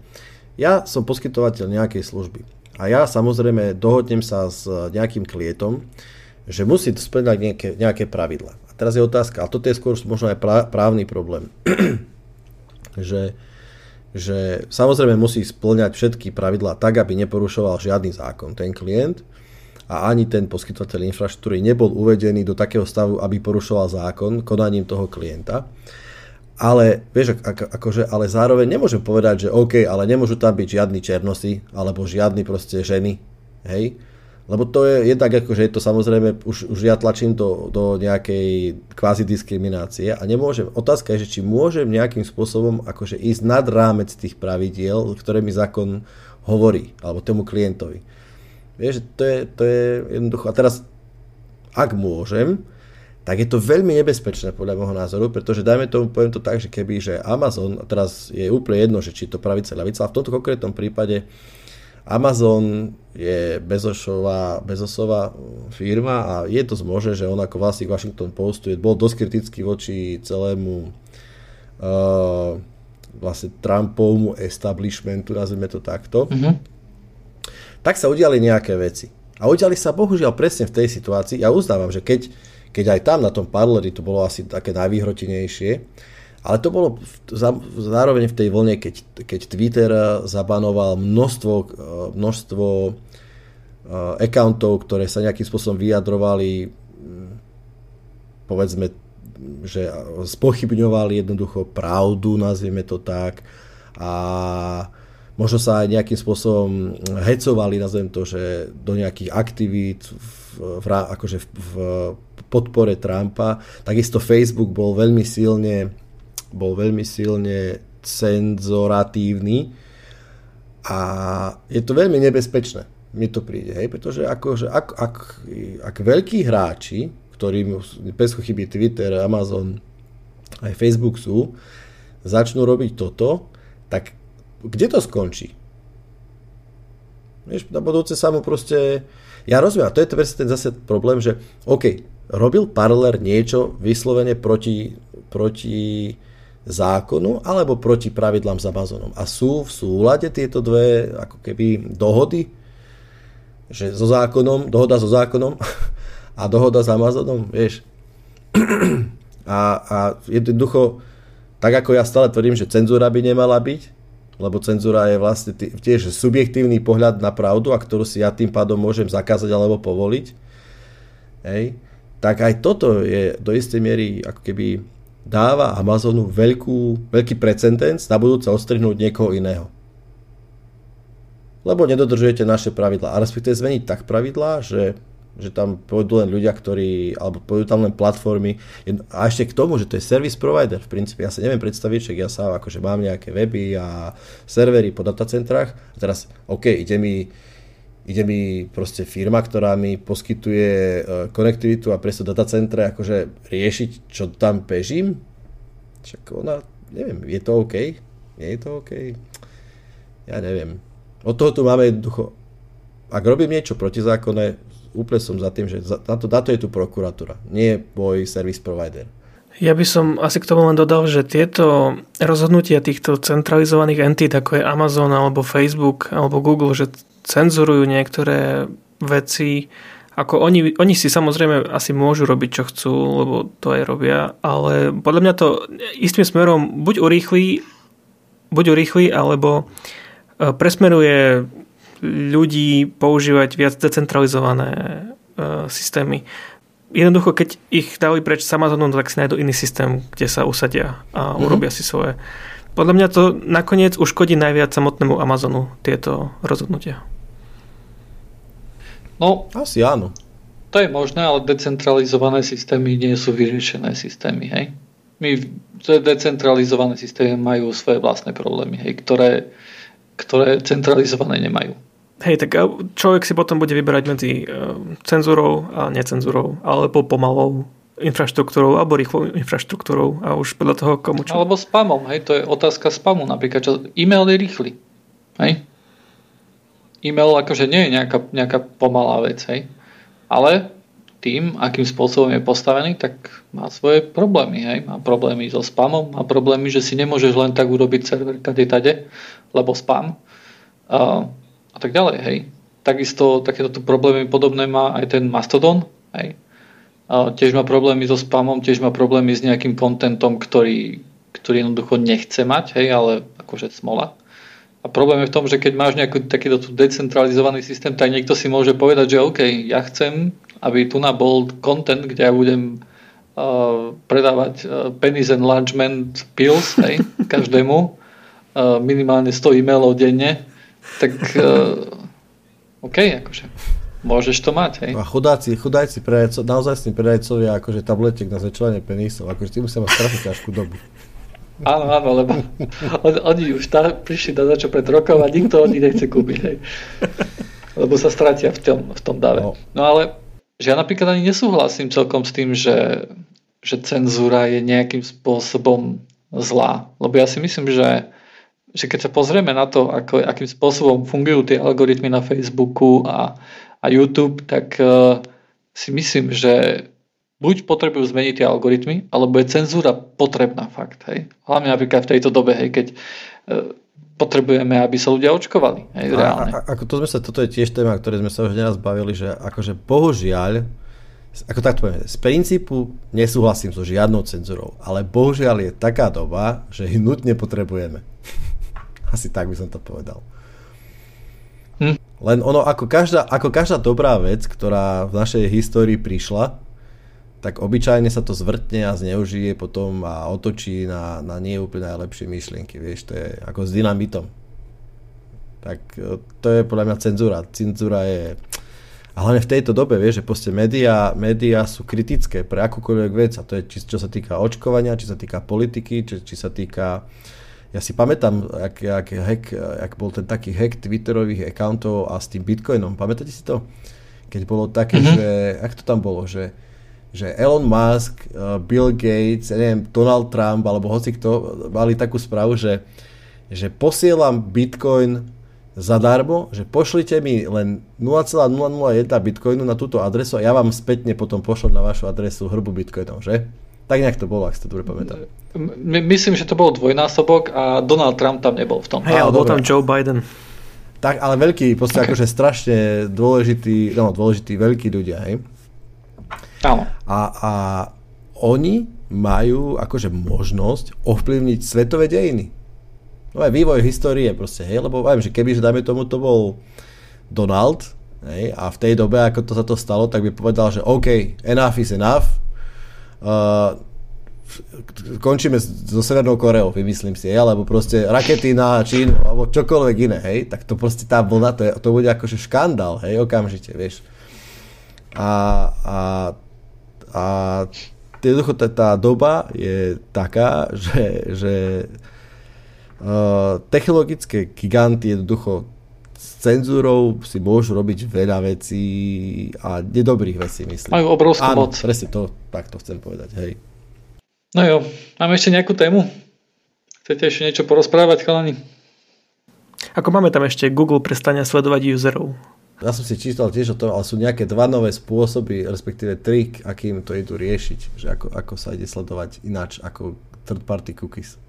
ja som poskytovateľ nejakej služby a ja samozrejme dohodnem sa s nejakým klientom, že musí splňať nejaké, nejaké pravidla. A teraz je otázka, a toto je skôr možno aj právny problém. že, že samozrejme musí splňať všetky pravidlá tak, aby neporušoval žiadny zákon ten klient a ani ten poskytovateľ infraštruktúry nebol uvedený do takého stavu, aby porušoval zákon konaním toho klienta. Ale, vieš, ako, akože, ale zároveň nemôžem povedať, že OK, ale nemôžu tam byť žiadni černosy, alebo žiadni proste ženy, hej, lebo to je jednak ako, že je to samozrejme, už, už ja tlačím do, do nejakej kvázi diskriminácie a nemôžem, otázka je, že či môžem nejakým spôsobom akože ísť nad rámec tých pravidiel, ktoré mi zákon hovorí, alebo tomu klientovi. Vieš, to je, to je jednoducho, a teraz ak môžem, tak je to veľmi nebezpečné podľa môjho názoru, pretože dajme tomu, poviem to tak, že keby, že Amazon, a teraz je úplne jedno, že či to pravica, ľavica, ale v tomto konkrétnom prípade Amazon je Bezosová, Bezosová firma a je to možné, že on ako vlastník Washington Postu je, bol dosť kritický voči celému uh, vlastne Trumpovmu establishmentu, nazvime to takto. Mm-hmm. Tak sa udiali nejaké veci. A udiali sa bohužiaľ presne v tej situácii. Ja uznávam, že keď, keď aj tam na tom parleri to bolo asi také najvýhrotenejšie, ale to bolo zároveň v tej vlne, keď, keď Twitter zabanoval množstvo, množstvo accountov, ktoré sa nejakým spôsobom vyjadrovali mm, povedzme, že spochybňovali jednoducho pravdu, nazvieme to tak, a možno sa aj nejakým spôsobom hecovali, nazvem to, že do nejakých aktivít v, v, akože v, v podpore Trumpa. Takisto Facebook bol veľmi silne bol veľmi silne cenzoratívny a je to veľmi nebezpečné. Mi to príde, hej, pretože akože ak, ak, ak veľkí hráči, ktorým bez chyby Twitter, Amazon, aj Facebook sú, začnú robiť toto, tak kde to skončí? Vieš, na budúce sa mu proste... Ja rozumiem, a to je ten zase problém, že OK, robil paralel niečo vyslovene proti, proti zákonu alebo proti pravidlám s Amazonom. A sú v súlade tieto dve ako keby dohody, že so zákonom, dohoda so zákonom a dohoda s Amazonom, vieš. A, a jednoducho, tak ako ja stále tvrdím, že cenzúra by nemala byť, lebo cenzúra je vlastne tiež subjektívny pohľad na pravdu, a ktorú si ja tým pádom môžem zakázať alebo povoliť, hej, tak aj toto je do istej miery ako keby dáva Amazonu veľkú, veľký precedens na budúce ostrihnúť niekoho iného. Lebo nedodržujete naše pravidlá. A respektíve zmeniť tak pravidlá, že že tam pôjdu len ľudia, ktorí, alebo pôjdu tam len platformy. A ešte k tomu, že to je service provider, v princípe, ja sa neviem predstaviť, že ja sa akože mám nejaké weby a servery po datacentrách a teraz, OK, ide mi, ide mi proste firma, ktorá mi poskytuje e, konektivitu a presto datacentre, akože riešiť, čo tam bežím. Však ona, neviem, je to OK? Nie je to OK? Ja neviem. Od toho tu máme jednoducho, ak robím niečo protizákonné, úplne som za tým, že na to, na to je tu prokuratúra, nie môj service provider. Ja by som asi k tomu len dodal, že tieto rozhodnutia týchto centralizovaných entít, ako je Amazon alebo Facebook alebo Google, že cenzurujú niektoré veci, ako oni, oni si samozrejme asi môžu robiť, čo chcú, lebo to aj robia, ale podľa mňa to istým smerom buď urýchli, buď urýchli, alebo e, presmeruje ľudí používať viac decentralizované uh, systémy. Jednoducho, keď ich dali preč s Amazonom, tak si nájdú iný systém, kde sa usadia a mm-hmm. urobia si svoje. Podľa mňa to nakoniec uškodí najviac samotnému Amazonu tieto rozhodnutia. No, asi áno. To je možné, ale decentralizované systémy nie sú vyriešené systémy, hej? My decentralizované systémy majú svoje vlastné problémy, hej, ktoré, ktoré centralizované nemajú. Hej, tak človek si potom bude vyberať medzi e, cenzúrou a necenzúrou, alebo pomalou infraštruktúrou alebo rýchlou infraštruktúrou a už podľa toho komu čo. Alebo spamom, hej, to je otázka spamu napríklad. Čo, e-mail je rýchly, hej. E-mail akože nie je nejaká, nejaká pomalá vec, hej. Ale tým, akým spôsobom je postavený, tak má svoje problémy, hej. Má problémy so spamom, má problémy, že si nemôžeš len tak urobiť server kade tade, lebo spam. Uh, a tak ďalej. Hej. Takisto takéto problémy podobné má aj ten Mastodon. Hej. A tiež má problémy so spamom, tiež má problémy s nejakým kontentom, ktorý, ktorý jednoducho nechce mať, hej, ale akože smola. A problém je v tom, že keď máš nejaký takýto decentralizovaný systém, tak niekto si môže povedať, že OK, ja chcem, aby tu na bol content, kde ja budem uh, predávať uh, pennies enlargement pills hej, každému, uh, minimálne 100 e-mailov denne, tak uh, OK, akože môžeš to mať, hej. A chudáci, chudáci predajco, naozaj s tým predajcovia akože tabletiek na zväčšovanie penisov, akože tým musia mať strašne ťažkú dobu. Áno, áno, lebo on, oni už tá, prišli na začo pred rokom a nikto od nich nechce kúpiť, hej. Lebo sa stratia v tom, v tom dave. No. no ale, že ja napríklad ani nesúhlasím celkom s tým, že, že cenzúra je nejakým spôsobom zlá. Lebo ja si myslím, že že keď sa pozrieme na to, ako, akým spôsobom fungujú tie algoritmy na Facebooku a, a YouTube, tak uh, si myslím, že buď potrebujú zmeniť tie algoritmy, alebo je cenzúra potrebná fakt. Hej. Hlavne napríklad v tejto dobe, hej, keď uh, potrebujeme, aby sa ľudia očkovali. Hej, reálne. A, a, ako to sme sa, toto je tiež téma, ktoré sme sa už neraz bavili, že akože bohužiaľ, ako tak poviem, z princípu nesúhlasím so žiadnou cenzúrou, ale bohužiaľ je taká doba, že ich nutne potrebujeme. Asi tak by som to povedal. Hm. Len ono, ako každá, ako každá dobrá vec, ktorá v našej histórii prišla, tak obyčajne sa to zvrtne a zneužije potom a otočí na, na nie úplne najlepšie myšlienky. Vieš, to je ako s dynamitom. Tak e, to je podľa mňa cenzúra. Cenzúra je... A hlavne v tejto dobe, vieš, že proste médiá, médiá sú kritické pre akúkoľvek vec a to je, či, čo sa týka očkovania, či sa týka politiky, či, či sa týka ja si pamätám, ak, ak, hack, ak bol ten taký hack Twitterových accountov a s tým Bitcoinom. Pamätáte si to? Keď bolo také, mm-hmm. že... Ak to tam bolo? Že, že Elon Musk, uh, Bill Gates, neviem, Donald Trump alebo hoci kto mali takú správu, že, že posielam Bitcoin zadarmo, že pošlite mi len 0,001 Bitcoinu na túto adresu a ja vám spätne potom pošlem na vašu adresu hrbu Bitcoinov, že? Tak nejak to bolo, ak si to dobre pamätám. My, myslím, že to bol dvojnásobok a Donald Trump tam nebol v tom. Hej, ale bol tam Joe Biden. Tak, ale veľký, proste okay. akože strašne dôležitý, no dôležitý, veľkí ľudia, hej? Áno. A, a oni majú akože možnosť ovplyvniť svetové dejiny. No aj vývoj histórie proste, hej, lebo viem, že keby, že dajme tomu, to bol Donald, hej, a v tej dobe, ako to sa to stalo, tak by povedal, že OK, enough is enough, uh, končíme so Severnou Koreou, vymyslím si, alebo proste rakety na Čín, alebo čokoľvek iné, hej, tak to proste tá vlna, to, je, to bude akože škandál, hej, okamžite, vieš. A, a, a jednoducho tá, tá doba je taká, že, že uh, technologické giganty jednoducho s cenzúrou si môžu robiť veľa vecí a nedobrých vecí, myslím. Majú obrovskú Áno, moc. presne to, tak to chcem povedať, hej. No jo, máme ešte nejakú tému? Chcete ešte niečo porozprávať, chalani? Ako máme tam ešte Google prestania sledovať userov. Ja som si čítal tiež o tom, ale sú nejaké dva nové spôsoby, respektíve trik, akým to idú riešiť, že ako, ako sa ide sledovať ináč ako third party cookies.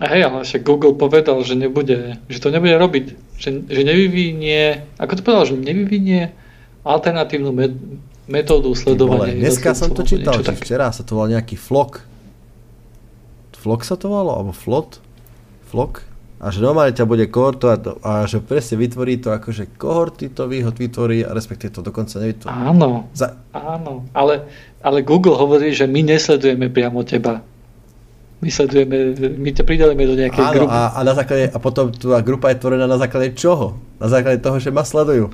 A hej, ale však Google povedal, že nebude, že to nebude robiť, že, že nevyvinie, ako to povedal, že nevyvinie alternatívnu med, metódu sledovania. Dneska som to čítal, či včera sa to volal nejaký flok. Flok sa to volalo? Alebo flot? Flok? A že normálne ťa bude kohortovať a že presne vytvorí to akože kohorty to vytvorí a respektíve to dokonca nevytvorí. Áno, Za... áno, ale, ale Google hovorí, že my nesledujeme priamo teba my sledujeme, my ťa pridalíme do nejakej Áno, grupy. A, a, na základe, a potom tá grupa je tvorená na základe čoho? Na základe toho, že ma sledujú.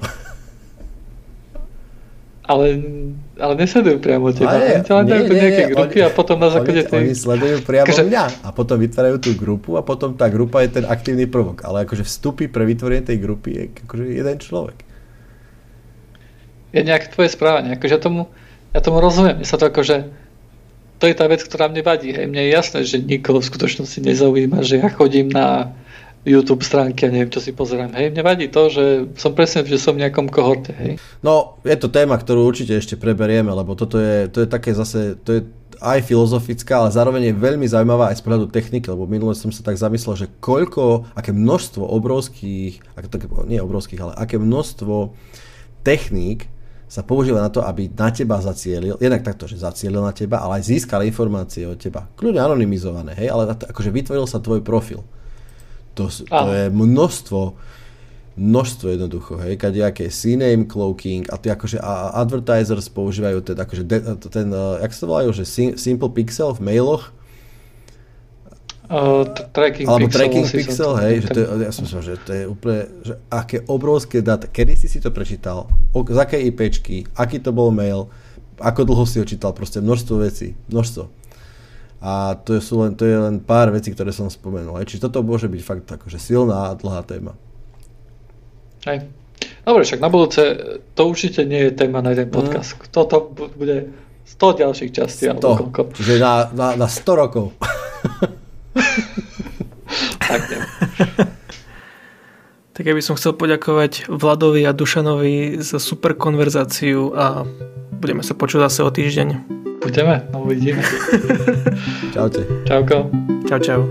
Ale, ale nesledujú priamo teba. Ale, oni len dajú do nejakej grupy oni, a potom na základe tej... Oni sledujú priamo Akože... mňa a potom vytvárajú tú grupu a potom tá grupa je ten aktívny prvok. Ale akože vstupy pre vytvorenie tej grupy je akože jeden človek. Je nejaké tvoje správanie. Akože ja tomu, ja tomu rozumiem. Ja sa to akože to je tá vec, ktorá mne vadí. Hej. Mne je jasné, že nikoho v skutočnosti nezaujíma, že ja chodím na YouTube stránky a neviem, čo si pozerám. Hej, mne vadí to, že som presne, že som v nejakom kohorte. Hej. No, je to téma, ktorú určite ešte preberieme, lebo toto je, to je také zase, to je aj filozofická, ale zároveň je veľmi zaujímavá aj z pohľadu techniky, lebo minule som sa tak zamyslel, že koľko, aké množstvo obrovských, nie obrovských, ale aké množstvo techník sa používa na to, aby na teba zacielil, jednak takto, že zacielil na teba, ale aj získal informácie od teba. Kľudne anonymizované, hej, ale akože vytvoril sa tvoj profil. To, to je množstvo, množstvo jednoducho, hej, kadejaké CNAME cloaking a ty akože a advertisers používajú ten, akože de, ten, uh, jak sa to volajú, že Simple Pixel v mailoch, Uh, tracking Alebo pixel, tracking pixel, hej, že to je, ja som myslel, že to je úplne, že aké obrovské dáta, kedy si si to prečítal, o, z aké IPčky, aký to bol mail, ako dlho si ho čítal, proste množstvo vecí, množstvo. A to sú len, to je len pár vecí, ktoré som spomenul. Čiže toto môže byť fakt akože silná a dlhá téma. Hej. Dobre, však na budúce to určite nie je téma na jeden podcast. Mm. Toto bude 100 ďalších častí. 100. Čiže na, na, na 100 rokov. tak Tak ja by som chcel poďakovať Vladovi a Dušanovi za super konverzáciu a budeme sa počuť zase o týždeň. Budeme, no uvidíme. Čaute. Čauko. Čau, čau.